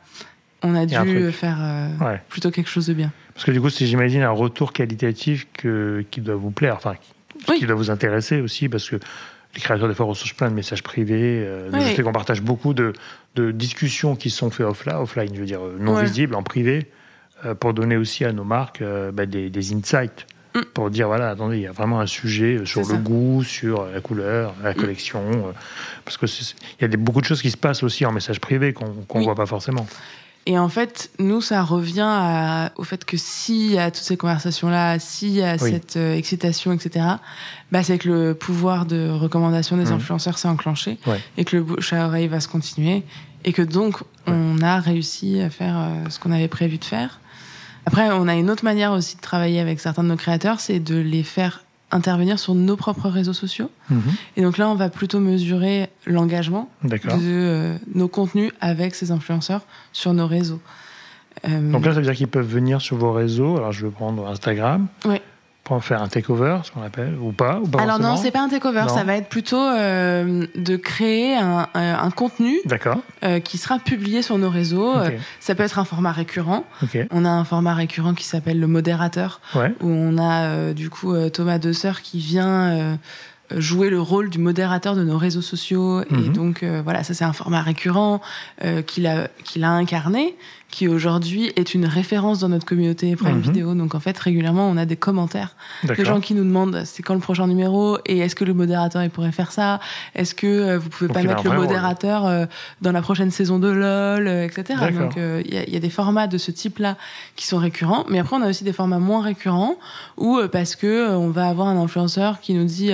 on a dû faire euh, plutôt quelque chose de bien. Parce que du coup, c'est, j'imagine, un retour qualitatif que, qui doit vous plaire, enfin, qui, doit vous intéresser aussi, parce que les créateurs, des fois, reçoivent plein de messages privés. Euh, je sais qu'on partage beaucoup de, de, discussions qui sont faites offline, offline, je veux dire, euh, non visibles, en privé, pour donner aussi à nos marques bah, des, des insights Mm. pour dire voilà, attendez, il y a vraiment un sujet sur le goût, sur la couleur, la mm. collection, euh, parce que il y a des, beaucoup de choses qui se passent aussi en message privé qu'on ne voit pas forcément. Et en fait, nous, ça revient au fait que y a toutes ces conversations-là, s'il y a cette euh, excitation, etc., bah, c'est que le pouvoir de recommandation des mm. influenceurs s'est enclenché et que le bouche à oreille va se continuer et que donc on a réussi à faire euh, ce qu'on avait prévu de faire. Après, on a une autre manière aussi de travailler avec certains de nos créateurs, c'est de les faire intervenir sur nos propres réseaux sociaux. Mhm. Et donc là, on va plutôt mesurer l'engagement de euh, nos contenus avec ces influenceurs sur nos réseaux. Euh, donc là, ça veut dire qu'ils peuvent venir sur vos réseaux. Alors, je vais prendre Instagram. Oui pour faire un takeover, ce qu'on appelle, ou pas, ou pas Alors non, c'est pas un takeover, ça va être plutôt euh, de créer un, un contenu euh, qui sera publié sur nos réseaux. Euh, ça peut être un format récurrent. On a un format récurrent qui s'appelle le modérateur, où on a euh, du coup Thomas Desseur qui vient jouer le rôle du modérateur de nos réseaux sociaux. Et mhm. donc, voilà, ça c'est un format récurrent qu'il a, qu'il a incarné, qui aujourd'hui est une référence dans notre communauté Prime Mhm. Video. Donc en fait, régulièrement, on a des commentaires de gens qui nous demandent c'est quand le prochain numéro et est-ce que le modérateur il pourrait faire ça? Est-ce que euh, vous pouvez Donc, pas mettre le modérateur euh, dans la prochaine saison de LOL, euh, etc. Donc euh, il y, y a des formats de ce type-là qui sont récurrents, mais après on a aussi des formats moins récurrents où euh, parce que euh, on va avoir un influenceur qui nous dit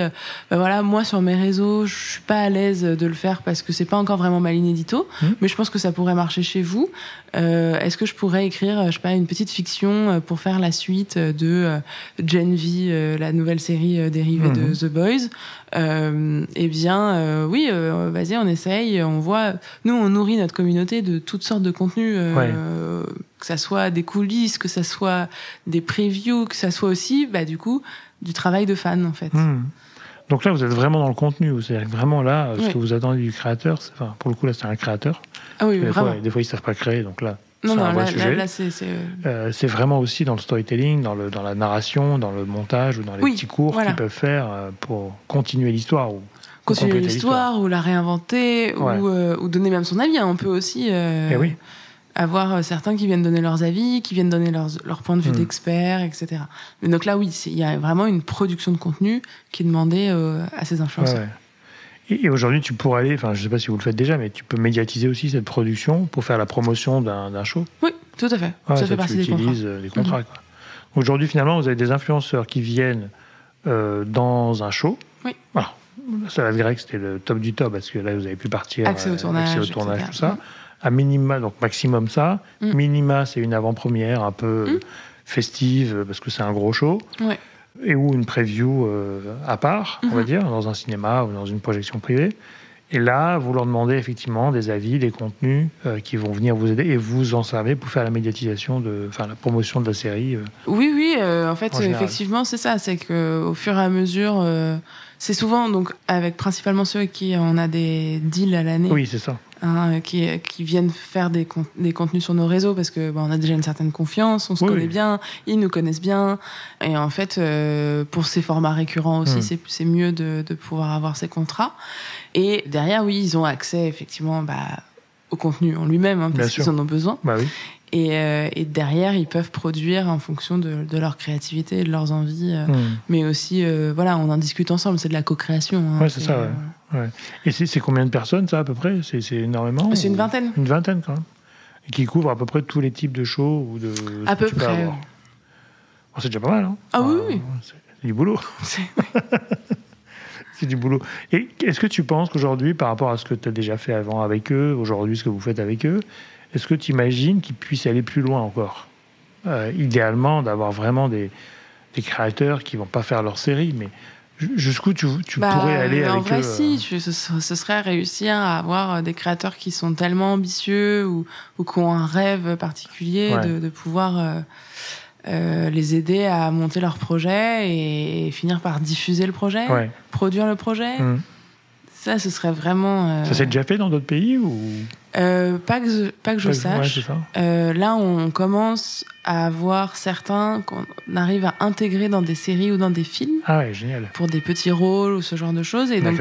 bah voilà moi sur mes réseaux je suis pas à l'aise de le faire parce que c'est pas encore vraiment ma ligne édito, Mhm. mais je pense que ça pourrait marcher chez vous. Euh, Est-ce que je pourrais écrire, euh, je sais pas, une petite fiction euh, pour faire la suite euh, de Gen V, la nouvelle série dérivée de The Boys? Euh, Eh bien, euh, oui, vas-y, on essaye, on voit. Nous, on nourrit notre communauté de toutes sortes de contenus, euh, que ça soit des coulisses, que ça soit des previews, que ça soit aussi, bah, du coup, du travail de fan, en fait. Hmm. Donc là, vous êtes vraiment dans le contenu. C'est-à-dire que vraiment là, ce Oui. que vous attendez du créateur, enfin, pour le coup, là, c'est un créateur. Ah oui, des, fois, des fois, ils savent pas créer. Donc là, c'est non, un vrai là, sujet. là, là, c'est. c'est, euh, c'est vraiment aussi dans le storytelling, dans, le, dans la narration, dans le montage ou dans les Oui, petits cours voilà. qu'ils peuvent faire euh, pour continuer l'histoire. Ou, continuer l'histoire ou la réinventer Ouais. ou, euh, ou donner même son avis. hein. On peut aussi euh, Eh oui. Avoir euh, certains qui viennent donner leurs avis, qui viennent donner leurs, leur point de vue Mm. d'expert, etc. Mais donc là, oui, il y a vraiment une production de contenu qui est demandée euh, à ces influenceurs. ouais. Et, et aujourd'hui, tu pourrais aller, enfin, je sais pas si vous le faites déjà, mais tu peux médiatiser aussi cette production pour faire la promotion d'un show? Oui, tout à fait. Ouais, ça fait tu partie des contrats. euh, des contrats. quoi. Aujourd'hui, finalement, vous avez des influenceurs qui viennent euh, dans un show. Oui. Alors, ça la c'était le top du top parce que là, vous avez pu partir. Accès au tournage, accès au tournage, etc. tout ça. À minima, donc maximum ça. Mm. Minima, c'est une avant-première un peu euh, Mm. festive euh, parce que c'est un gros show. Ouais. Et ou une preview euh, à part, on va Mhm. dire, dans un cinéma ou dans une projection privée. Et là, vous leur demandez effectivement des avis, des contenus euh, qui vont venir vous aider et vous en servez pour faire la médiatisation, de, enfin la promotion de la série. euh. Oui, oui, euh, en fait, En euh, effectivement, c'est ça. C'est que au fur et à mesure, euh, c'est souvent donc avec principalement ceux avec qui on a des deals à l'année. Oui, c'est ça. Hein, qui, qui viennent faire des, con- des contenus sur nos réseaux parce que bah, on a déjà une certaine confiance, on se Oui, connaît bien, ils nous connaissent bien. Et en fait, euh, pour ces formats récurrents aussi, Mm. c'est- mieux de, de pouvoir avoir ces contrats. Et derrière, oui, ils ont accès effectivement bah, au contenu en lui-même, hein, parce qu'ils en ont besoin. Bah oui. Et, euh, et derrière, ils peuvent produire en fonction de, de leur créativité, de leurs envies. euh, Hmm. mais aussi, euh, voilà, on en discute ensemble, c'est de la co-création. hein, Ouais, c'est ça, ouais. Et c'est combien de personnes, ça, à peu près? C'est c'est énormément C'est une vingtaine. Une vingtaine, quand même. Et qui couvre à peu près tous les types de shows ou de. À peu près. Bon, c'est déjà pas mal, hein Ah oui, oui. C'est du boulot. C'est- C'est du boulot. Et est-ce que tu penses qu'aujourd'hui, par rapport à ce que tu as déjà fait avant avec eux, aujourd'hui ce que vous faites avec eux, est-ce que tu imagines qu'ils puissent aller plus loin encore Euh, Idéalement, d'avoir vraiment des, des créateurs qui vont pas faire leur série, mais ju- jusqu'où tu, tu Bah, pourrais aller en avec vrai, eux si, euh, je- ce, ce serait réussir à avoir euh, des créateurs qui sont tellement ambitieux ou, ou qui ont un rêve particulier Ouais. de, de pouvoir euh, euh, les aider à monter leur projet et, finir par diffuser le projet, Ouais. produire le projet. Hum. Ça, ce serait vraiment. euh, Ça s'est déjà fait dans d'autres pays ou? Euh, pas que je, pas que je sache. Euh, là, on commence à avoir certains qu'on arrive à intégrer dans des séries ou dans des films Ah ouais, génial. pour des petits rôles ou ce genre de choses et donc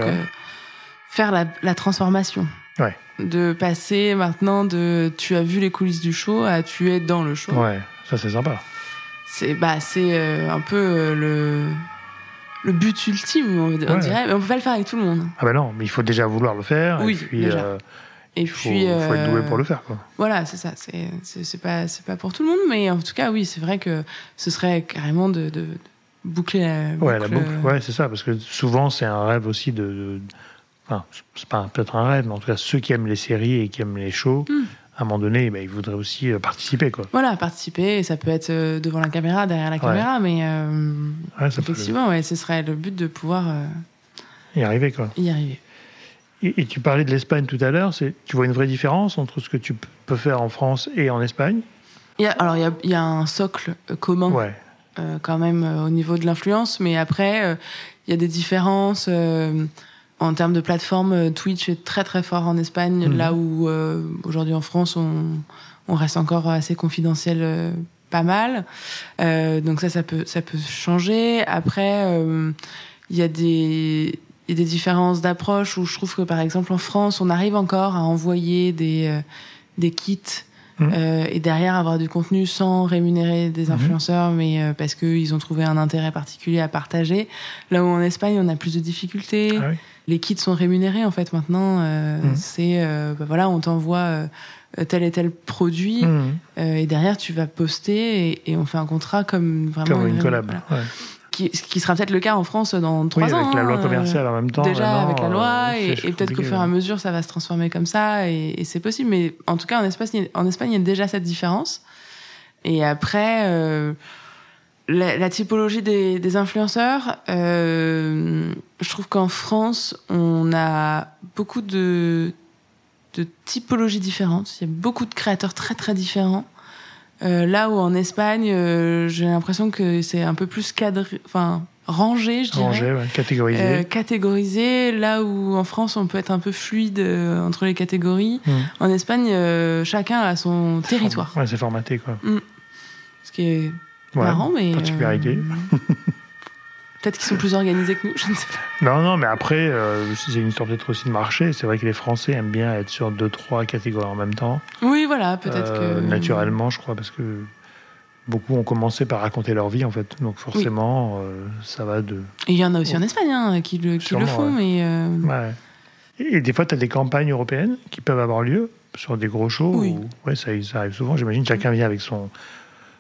faire la, la transformation. Ouais. De passer maintenant de tu as vu les coulisses du show à tu es dans le show. Ouais, ça c'est sympa. C'est bah c'est un peu le le but ultime on, Ouais. dirait mais on peut pas le faire avec tout le monde. Ah bah non, mais il faut déjà vouloir le faire. Oui, et puis, déjà. euh, Et il faut, puis faut être doué euh, pour le faire. Quoi. Voilà, c'est ça. C'est pas c'est pas pour tout le monde, mais en tout cas oui, c'est vrai que ce serait carrément de, boucler la boucle. Ouais, la boucle. Ouais, c'est ça, parce que souvent c'est un rêve aussi de. de- Enfin, c'est pas peut-être un rêve, mais en tout cas ceux qui aiment les séries et qui aiment les shows, Hmm. À un moment donné, bah, ils voudraient aussi euh, participer, quoi. Voilà, participer, ça peut être euh, devant la caméra, derrière la caméra, mais euh, Ouais, ça peut effectivement, ouais, ce serait le but de pouvoir euh, y arriver, quoi. y arriver. Et, et tu parlais de l'Espagne tout à l'heure. Tu vois une vraie différence entre ce que tu peux faire en France et en Espagne? Il y a, alors il y a, il y a un socle commun Ouais. euh, quand même au niveau de l'influence, mais après il y a des différences en termes de plateforme. euh, Twitch est très très fort en Espagne, Mhm. là où euh, aujourd'hui en France on, on reste encore assez confidentiel. euh, pas mal, Euh, donc ça, ça peut, ça peut changer. Après, euh, il y a des, il y a des différences d'approche où je trouve que par exemple en France, on arrive encore à envoyer des, euh, des kits Mmh. et derrière avoir du contenu sans rémunérer des mmh. influenceurs, mais parce qu'ils ont trouvé un intérêt particulier à partager. Là où en Espagne, on a plus de difficultés. Ah Les kits sont rémunérés en fait maintenant. Mmh. C'est bah, voilà, on t'envoie tel et tel produit et derrière tu vas poster et, on fait un contrat comme vraiment une, collab qui, qui sera peut-être le cas en France dans trois oui, ans. Avec la loi hein, commerciale en même temps. Déjà avec la loi, euh, et, peut-être qu'au fur et à mesure, ça va se transformer comme ça, et, c'est possible. Mais en tout cas, en Espagne, en Espagne, il y a déjà cette différence. Et après, euh, la, typologie des, des influenceurs, euh, je trouve qu'en France, on a beaucoup de, de typologies différentes. Il y a beaucoup de créateurs très très différents. Euh, là où en Espagne, euh, j'ai l'impression que c'est un peu plus cadré, enfin rangé, je dirais. Rangé, ouais, catégorisé. Euh, catégorisé. Là où en France, on peut être un peu fluide entre les catégories. Hmm. En Espagne, chacun a son territoire. Ouais, c'est formaté, quoi. Hmm. Ce qui est marrant, mais. Particularité. Peut-être qu'ils sont plus organisés que nous, je ne sais pas. Non, non, mais après, euh, c'est une histoire peut-être aussi de marché. C'est vrai que les Français aiment bien être sur deux, trois catégories en même temps. Oui, voilà, peut-être euh, que. Naturellement, je crois, parce que beaucoup ont commencé par raconter leur vie, en fait. Donc forcément, euh, ça va de. Et il y en a aussi en Espagne hein, qui, le, qui le, font, mais. Ouais. Et, des fois, tu as des campagnes européennes qui peuvent avoir lieu sur des gros shows. Oui. ouais, ça, ça, arrive souvent. J'imagine chacun vient avec son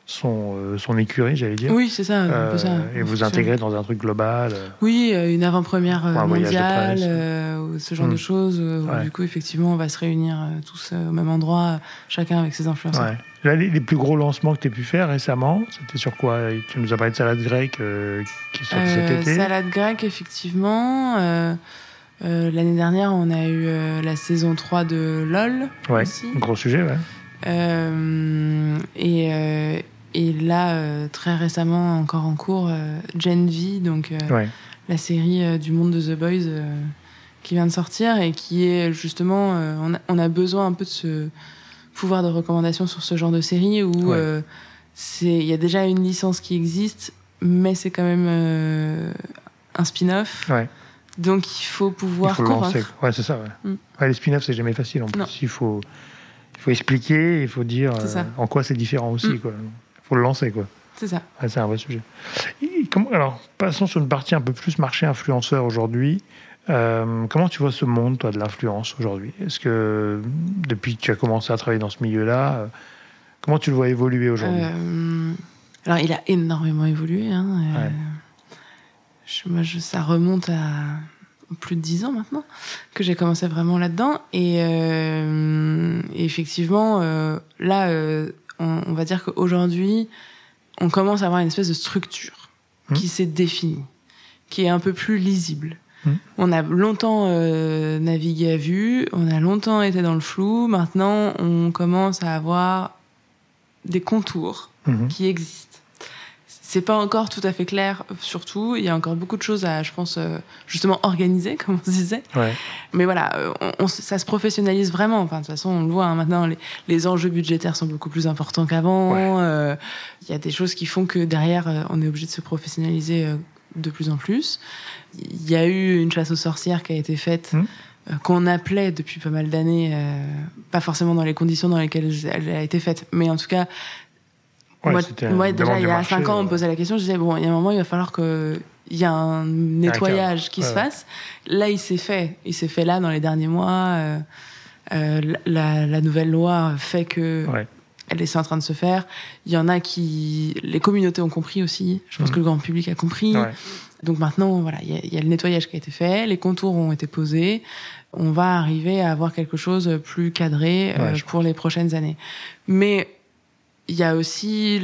son, euh, son écurie, j'allais dire. Oui, c'est ça, un peu ça. Euh, et vous intégrer dans un truc global. Euh. Oui, une avant-première mondiale, ce genre de hmm. choses. Du coup, effectivement, on va se réunir tous au même endroit, chacun avec ses influenceurs. Là, les, plus gros lancements que tu as pu faire récemment, c'était sur quoi? Tu nous as parlé de salade grecque qui est cet été. Salade grecque, effectivement. L'année dernière, on a eu la saison 3 de LOL. Ouais, aussi. gros sujet, ouais. et, et là, euh, très récemment, encore en cours, euh, Gen V, donc euh, la série du monde de The Boys qui vient de sortir et qui est justement. On a, on, a, besoin un peu de ce pouvoir de recommandation sur ce genre de série où il y a déjà une licence qui existe, mais c'est quand même un spin-off. Donc il faut pouvoir il faut lancer. Ouais, c'est ça. Ouais. Mm. les spin-offs, c'est jamais facile en plus. Il faut, il faut expliquer, il faut dire en quoi c'est différent aussi. Mm. Quoi faut le lancer, quoi. C'est ça. c'est un vrai sujet. comment, alors, passons sur une partie un peu plus marché influenceur aujourd'hui. Euh, comment tu vois ce monde, toi, de l'influence aujourd'hui? Est-ce que depuis que tu as commencé à travailler dans ce milieu-là, euh, comment tu le vois évoluer aujourd'hui? Euh, Alors, il a énormément évolué. Hein, moi, je, ça remonte à plus de dix ans maintenant que j'ai commencé vraiment là-dedans. Et, et effectivement, là on, va dire qu'aujourd'hui, on commence à avoir une espèce de structure mmh. qui s'est définie, qui est un peu plus lisible. Mmh. On a longtemps euh, navigué à vue, on a longtemps été dans le flou. Maintenant, on commence à avoir des contours mmh. qui existent c'est pas encore tout à fait clair, surtout. Il y a encore beaucoup de choses à, je pense, euh, justement organiser, comme on se disait. Ouais. Mais voilà, euh, on, ça se professionnalise vraiment. Enfin, de toute façon, on le voit hein, maintenant, les, les, enjeux budgétaires sont beaucoup plus importants qu'avant. Euh, il y a des choses qui font que derrière, on est obligé de se professionnaliser de plus en plus. Il y a eu une chasse aux sorcières qui a été faite. Mmh. qu'on appelait depuis pas mal d'années, pas forcément dans les conditions dans lesquelles elle a été faite, mais en tout cas, moi, déjà, il y a 5 ans, on me posait la question, je disais, bon, il y a un moment, il va falloir qu'il y ait un nettoyage qui se fasse. Là, il s'est fait. Il s'est fait là, dans les derniers mois. Euh, euh, la, la, nouvelle loi fait que elle est en train de se faire. Il y en a qui... Les communautés ont compris aussi. Je pense mmh. que le grand public a compris. Donc maintenant, voilà, il y, y, a le nettoyage qui a été fait, les contours ont été posés. On va arriver à avoir quelque chose plus cadré euh, pour les prochaines années. Mais il y a aussi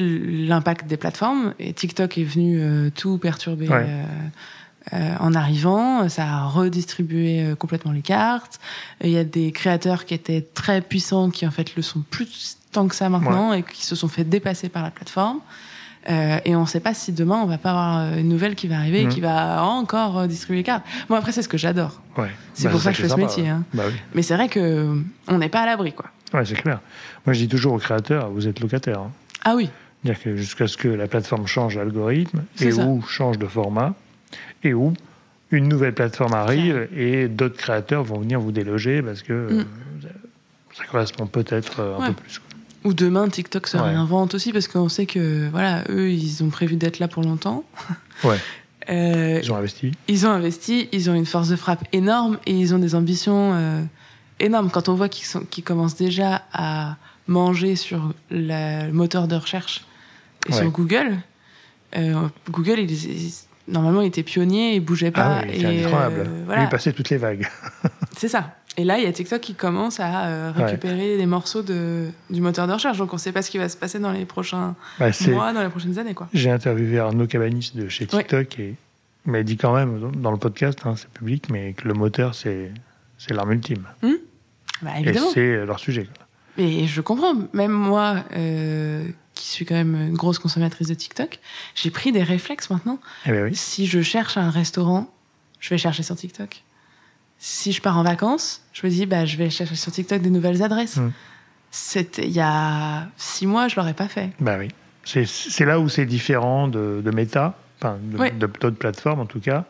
l'impact des plateformes. Et TikTok est venu euh, tout perturber euh, euh, en arrivant. Ça a redistribué euh, complètement les cartes. Il y a des créateurs qui étaient très puissants qui en fait le sont plus tant que ça maintenant et qui se sont fait dépasser par la plateforme. Et on ne sait pas si demain on va pas avoir une nouvelle qui va arriver et qui va encore distribuer les cartes. Moi après c'est ce que j'adore. Ouais. C'est pour bah, ça que je fais ce métier. Hein. Bah, oui. Mais c'est vrai que on n'est pas à l'abri quoi. Ouais, c'est clair. Moi, je dis toujours aux créateurs, vous êtes locataire. Hein. Ah oui. C'est-à-dire que jusqu'à ce que la plateforme change l'algorithme, et où change de format, et où une nouvelle plateforme arrive, et d'autres créateurs vont venir vous déloger parce que mm. ça correspond peut-être euh, un peu plus. Ou demain, TikTok se Ouais. réinvente aussi parce qu'on sait que voilà, eux, ils ont prévu d'être là pour longtemps. Ouais, Euh, ils ont investi. ils ont investi, ils ont une force de frappe énorme et ils ont des ambitions euh, énormes. Quand on voit qu'ils sont- qu'ils commencent déjà à manger sur la- le moteur de recherche et Ouais. sur Google, euh, Google, il, il- normalement, il était pionnier, il bougeait pas. Ah oui, c'est et incroyable. euh, Lui, voilà, il passait toutes les vagues. c'est ça. Et là, il y a TikTok qui commence à euh, récupérer des morceaux de, du moteur de recherche. Donc, on ne sait pas ce qui va se passer dans les prochains Bah, mois, dans les prochaines années, quoi. J'ai interviewé Arnaud Cabanis de chez Ouais. TikTok et il m'a dit quand même, dans le podcast, hein, c'est public, mais que le moteur, c'est c'est l'arme ultime. Bah, Et c'est leur sujet. Et je comprends. Même moi, euh, qui suis quand même une grosse consommatrice de TikTok, j'ai pris des réflexes maintenant. Eh ben oui. Si je cherche un restaurant, je vais chercher sur TikTok. Si je pars en vacances, je me dis, bah, je vais chercher sur TikTok des nouvelles adresses. Mm. C'était il y a six mois, je l'aurais pas fait. Bah oui. C'est- là où c'est différent de, de Meta, enfin d'autres plateformes en tout cas,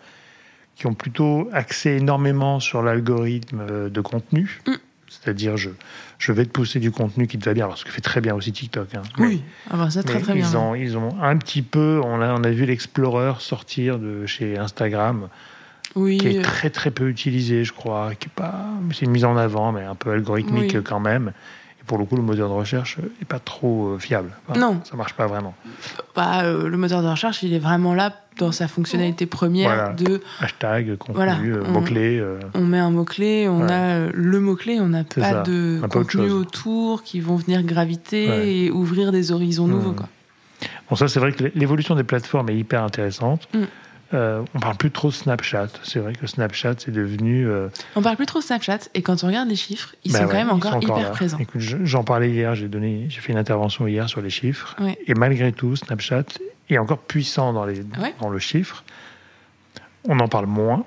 qui ont plutôt axé énormément sur l'algorithme euh, de contenu. Mm. C'est-à-dire, je, je vais te pousser du contenu qui te va bien, alors ce que fait très bien aussi TikTok. hein. Mais- Ah bah, ça, très très bien. Ils ont, ils ont un petit peu, on a, on a vu l'Explorer sortir de chez Instagram, Oui, qui est euh, très très peu utilisé, je crois, qui est pas, c'est une mise en avant, mais un peu algorithmique Oui. quand même. Et pour le coup, le moteur de recherche n'est pas trop euh, fiable. Enfin, Non. Ça marche pas vraiment. bah, euh, le moteur de recherche, il est vraiment là dans sa fonctionnalité première Voilà. de Hashtag, contenu, Voilà. euh, On- mots-clés. euh, on met un mot-clé, on Ouais. a euh, le mot-clé, on n'a pas ça. de Un contenu autour qui vont venir graviter Ouais. et ouvrir des horizons nouveaux. Quoi. Bon, ça, c'est vrai que l'évolution des plateformes est hyper intéressante. Mm. Euh, on parle plus trop de Snapchat. C'est vrai que Snapchat, c'est devenu. euh, On parle plus trop de Snapchat et quand on regarde les chiffres, ils bah sont ouais, quand même encore hyper là. présents. J'en parlais hier, j'ai donné, j'ai fait une intervention hier sur les chiffres. Ouais. Et malgré tout, Snapchat est encore puissant dans, les, Ouais. dans le chiffre. On en parle moins.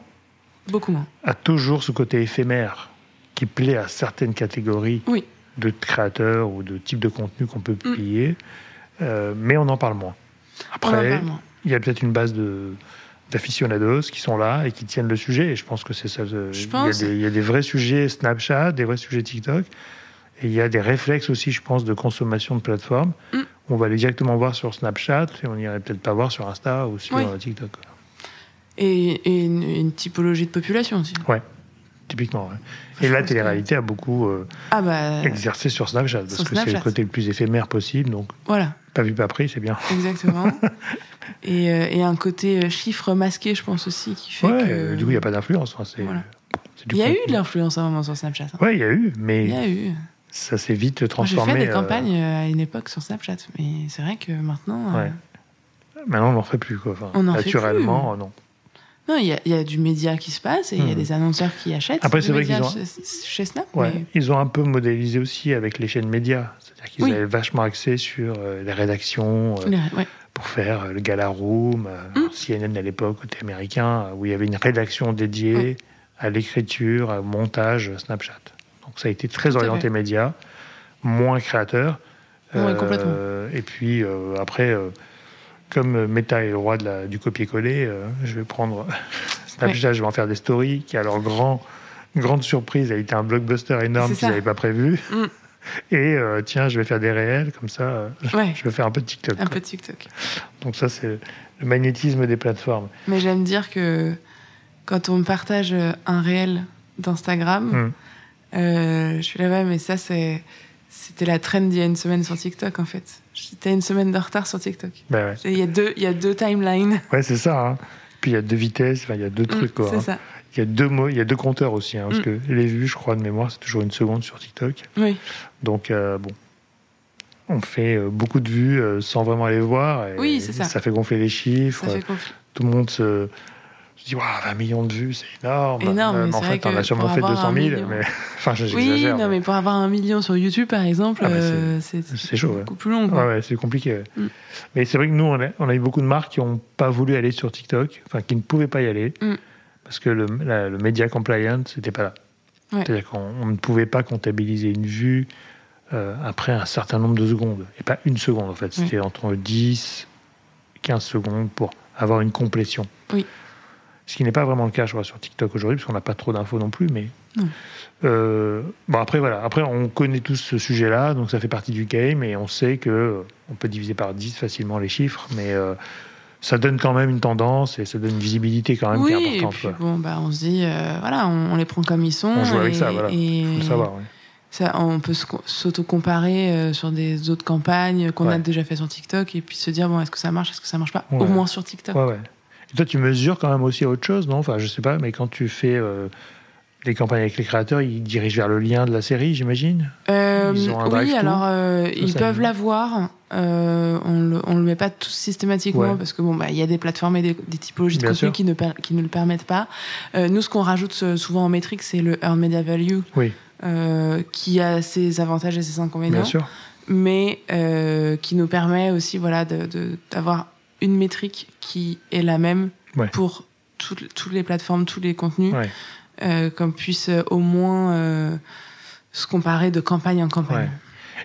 Beaucoup moins. A toujours ce côté éphémère qui plaît à certaines catégories Oui. de créateurs ou de types de contenu qu'on peut Mm. publier. Euh, mais on en parle moins. Après, il y a peut-être une base de d'aficionados qui sont là et qui tiennent le sujet. Et je pense que c'est ça. euh, il, y a des, il y a des vrais sujets Snapchat, des vrais sujets TikTok. Et il y a des réflexes aussi, je pense, de consommation de plateformes. Mm. On va aller directement voir sur Snapchat et on n'irait peut-être pas voir sur Insta ou sur Oui. euh, TikTok. Et, et une, une typologie de population aussi. Typiquement. ouais. Et Je la télé-réalité a beaucoup euh, Ah bah exercé sur Snapchat parce sur que c'est le côté le plus éphémère possible. Donc, voilà, pas vu, pas pris, c'est bien. exactement. et, euh, et un côté euh, chiffre masqué, je pense aussi, qui fait Ouais, que. Du coup, il n'y a pas d'influence. Enfin, c'est- Voilà. Il y a eu de l'influence à un moment sur Snapchat. hein. Ouais, il y a eu, Il mais y a eu. ça s'est vite Moi, j'ai transformé. fait des euh, campagnes euh, à une époque sur Snapchat, mais c'est vrai que maintenant. euh, Ouais. Maintenant, on n'en fait plus. Quoi. Enfin, On n'en fait naturellement, euh, non. Non, il y, a- il y a du média qui se passe et il y a Hmm. des annonceurs qui achètent. Après, c'est vrai qu'ils ont- Chez, chez Snap, Ouais. mais- Ils ont un peu modélisé aussi avec les chaînes médias. C'est-à-dire qu'ils Oui. avaient vachement axé sur euh, les rédactions euh, les- ouais. Pour faire euh, le Gala Room, euh, Mm. CNN à l'époque, côté américain, euh, où il y avait une rédaction dédiée Ouais. à l'écriture, au montage Snapchat. Donc ça a été très orienté média, moins créateur. Ouais, complètement. Et puis euh, après, euh, comme Meta est le roi de la- du copier-coller, je vais prendre Snapchat, je vais en faire des stories, qui à leur grand, grande surprise a été un blockbuster énorme qu'ils n'avaient pas prévu. Mm. Et euh, tiens, je vais faire des réels, comme ça, euh, Ouais, je vais faire un peu de TikTok. un quoi. peu de TikTok. Donc ça, c'est le magnétisme des plateformes. Mais j'aime dire que quand on me partage euh, un réel d'Instagram, Mm. euh, je suis là, ouais, mais ça, c'est. C'était la trend il y a une semaine sur TikTok, en fait. J'étais une semaine de retard sur TikTok. Ben ouais, Il y a deux, il y a deux timelines. ouais c'est ça. hein. Puis il y a deux vitesses, il y a deux Mm, trucs. Quoi, c'est hein. ça. Il y a deux mots, il y a deux compteurs aussi, hein, parce Mm. que les vues, je crois de mémoire, c'est toujours une seconde sur TikTok. Oui, Donc euh, bon, on fait euh, beaucoup de vues euh, sans vraiment les voir. Et Oui, c'est ça. Ça fait gonfler les chiffres. ça fait conflit. Tout le monde se, se dit Waouh, 20 millions de vues, c'est énorme. Énorme, Euh, mais en fait, on a sûrement fait avoir 200 un 000, million- mais enfin, Oui, non, mais pour avoir un million sur YouTube, par exemple, Ah, euh, c'est ouais. beaucoup plus long. Ouais, ouais, c'est compliqué. Mm. Mais c'est vrai que nous, on a, on a eu beaucoup de marques qui n'ont pas voulu aller sur TikTok, enfin qui ne pouvaient pas y aller, Mm. Parce que le, la- le media compliance, c'était pas là. Ouais. C'est-à-dire qu'on on ne pouvait pas comptabiliser une vue euh, après un certain nombre de secondes, et pas une seconde en fait. C'était entre 10 15 secondes pour avoir une complétion. Oui. Ce qui n'est pas vraiment le cas, je crois, sur TikTok aujourd'hui, parce qu'on n'a pas trop d'infos non plus. Mais euh, bon, après voilà, après on connaît tous ce sujet-là, donc ça fait partie du game et on sait que on peut diviser par 10 facilement les chiffres, mais euh, ça donne quand même une tendance et ça donne une visibilité quand même oui, qui est importante. Et puis, bon, bah, on se dit, euh, voilà, on, on, les prend comme ils sont. On joue et, avec ça, voilà. Et Faut le savoir. Ça, on peut s'auto-comparer euh, sur des autres campagnes qu'on Ouais. a déjà fait sur TikTok et puis se dire, bon, est-ce que ça marche, est-ce que ça marche pas? Ouais. Au moins sur TikTok. Ouais, ouais. Et toi, tu mesures quand même aussi autre chose, non? Enfin, je sais pas, mais quand tu fais euh, les campagnes avec les créateurs, ils dirigent vers le lien de la série, j'imagine Euh, oui, alors euh, ils peuvent l'avoir. Euh, on le, on le met pas tous systématiquement Ouais. parce que bon, bah, il y a des plateformes et des, des typologies de contenu qui ne, qui ne le permettent pas. Euh, nous, ce qu'on rajoute souvent en métrique, c'est le Earn Media Value, Oui, qui a ses avantages et ses inconvénients, bien sûr. mais qui nous permet aussi, voilà, de- de- d'avoir une métrique qui est la même Ouais. pour toutes, toutes les plateformes, tous les contenus, Ouais. Euh, qu'on puisse euh, au moins euh, se comparer de campagne en campagne.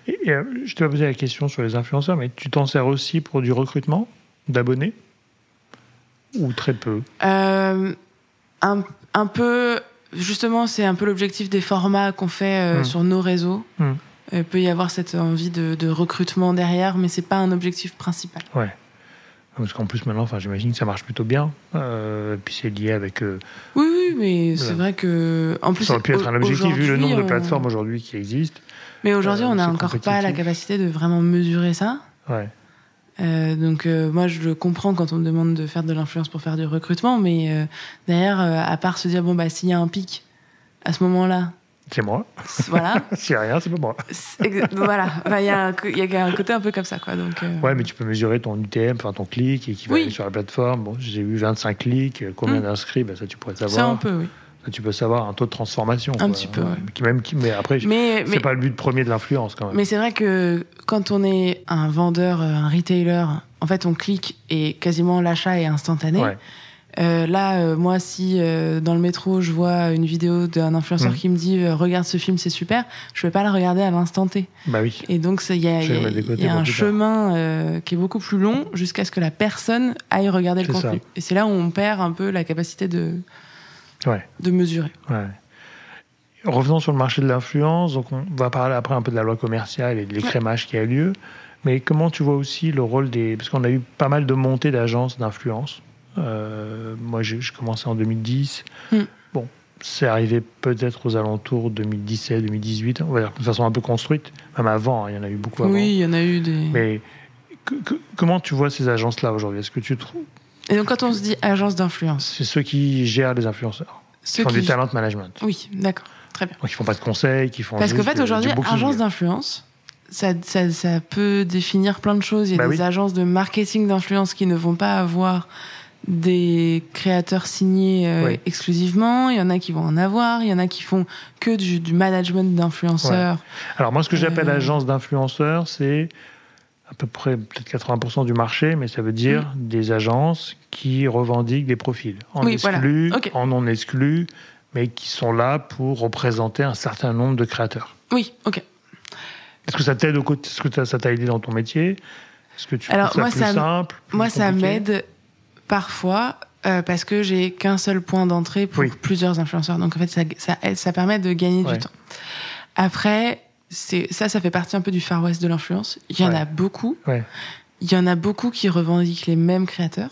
Ouais. Et, et, je te poser la question sur les influenceurs, mais tu t'en sers aussi pour du recrutement d'abonnés Ou très peu? Euh, un, un peu, justement, c'est un peu l'objectif des formats qu'on fait euh, Mm. sur nos réseaux. Il peut y avoir cette envie de, de recrutement derrière, mais c'est pas un objectif principal. Ouais. Parce qu'en plus, maintenant, enfin, j'imagine que ça marche plutôt bien. Euh, et puis c'est lié avec. euh, Oui, oui, mais c'est vrai que en plus ça aurait pu être un objectif vu le nombre de plateformes aujourd'hui qui existent. Mais aujourd'hui, euh, on n'a encore pas la capacité de vraiment mesurer ça. Ouais. Euh, donc euh, moi je le comprends quand on me demande de faire de l'influence pour faire du recrutement, mais euh, derrière, euh, à part se dire bon bah s'il y a un pic à ce moment-là, C'est moi. voilà, S'il n'y a rien, c'est pas moi. Voilà, Enfin, il y, a un y a un côté un peu comme ça quoi. Donc euh, Ouais, mais tu peux mesurer ton UTM, enfin ton clic, et qui va Oui. aller sur la plateforme. Bon, j'ai eu 25 clics, euh, combien Mm. d'inscrits, ben, ça tu pourrais ça savoir. on peut, oui. Ça, tu peux savoir un taux de transformation. Un quoi. petit peu, ouais. Qui même, qui- mais après, Mais c'est mais, pas le but premier de l'influence quand même. mais c'est vrai que quand on est un vendeur, euh, un retailer, en fait on clique et quasiment l'achat est instantané. Ouais. Euh, là, euh, moi, si euh, dans le métro je vois une vidéo d'un influenceur Mm. qui me dit regarde ce film, c'est super, je vais pas le regarder à l'instant T. Bah oui. Et donc, il y a, y a- y un chemin qui est beaucoup plus long jusqu'à ce que la personne aille regarder le ça. contenu. Et c'est là où on perd un peu la capacité de, Ouais. de mesurer. Ouais. Revenons sur le marché de l'influence. Donc, on va parler après un peu de la loi commerciale et de l'écrémage qui a lieu. Mais comment tu vois aussi le rôle des. Parce qu'on a eu pas mal de montées d'agences d'influence. Euh, moi, j'ai commencé en 2010. Mm. Bon, c'est arrivé peut-être aux alentours 2017, 2018, on va dire de façon un peu construite. Même avant, hein, il y en a eu beaucoup avant. Oui, il y en a eu des. Mais que- que- comment tu vois ces agences-là aujourd'hui? Est-ce que tu trouves. Et donc, quand on se dit agence d'influence, C'est ceux qui gèrent les influenceurs, qui ceux font qui. du talent management. Oui, d'accord, très bien. Donc, ils font pas de conseils, qui font. Parce qu'en fait, aujourd'hui, agence d'influence, ça, ça, ça peut définir plein de choses. Il y a Bah des oui. agences de marketing d'influence qui ne vont pas avoir des créateurs signés euh, Oui. exclusivement. Il y en a qui vont en avoir. Il y en a qui font que du, du management d'influenceurs. Alors moi, ce que j'appelle Euh, agence d'influenceurs, c'est à peu près peut-être 80% du marché, mais ça veut dire des agences qui revendiquent des profils en Mm. Oui, voilà. exclu, Ok. en non exclu, mais qui sont là pour représenter un certain nombre de créateurs. Oui, ok. Est-ce que ça t'aide au côté Est-ce que ça t'a aidé dans ton métier? Est-ce que tu Alors, ça moi, plus ça m- simple plus Moi, ça m'aide parfois euh, parce que j'ai qu'un seul point d'entrée pour Oui. plusieurs influenceurs. Donc, en fait, ça, ça, ça permet de gagner Ouais. du temps. Après, c'est ça, ça fait partie un peu du Far West de l'influence. Il y en Ouais. a beaucoup. Ouais. Il y en a beaucoup qui revendiquent les mêmes créateurs.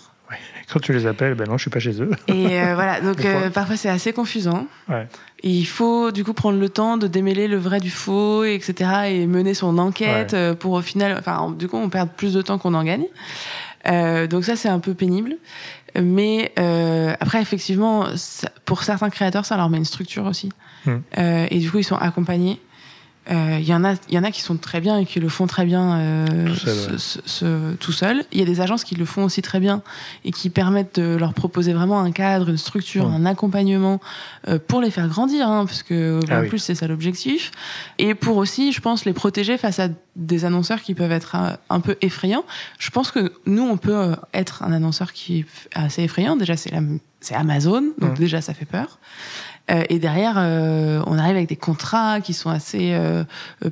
Quand tu les appelles, ben non, je suis pas chez eux. Et euh, voilà, donc euh, parfois c'est assez confusant. Ouais. Et il faut du coup prendre le temps de démêler le vrai du faux, et etc. Et mener son enquête euh, pour au final, enfin du coup on perd plus de temps qu'on en gagne. Euh, donc ça c'est un peu pénible. Mais euh, après effectivement, ça- pour certains créateurs ça leur met une structure aussi. Mm. Euh, et du coup ils sont accompagnés. Euh, Il y en a, il y en a qui sont très bien et qui le font très bien euh, Tout seul, ce- ouais. ce- ce- tout seul. Il y a des agences qui le font aussi très bien et qui permettent de leur proposer vraiment un cadre, une structure, un accompagnement euh, pour les faire grandir, hein, parce que Ah en oui. plus c'est ça l'objectif, et pour aussi, je pense, les protéger face à des annonceurs qui peuvent être euh, un peu effrayants. Je pense que nous, on peut euh, être un annonceur qui est assez effrayant. Déjà, c'est Amazon, donc déjà ça fait peur. Euh, et derrière, euh, on arrive avec des contrats qui sont assez euh,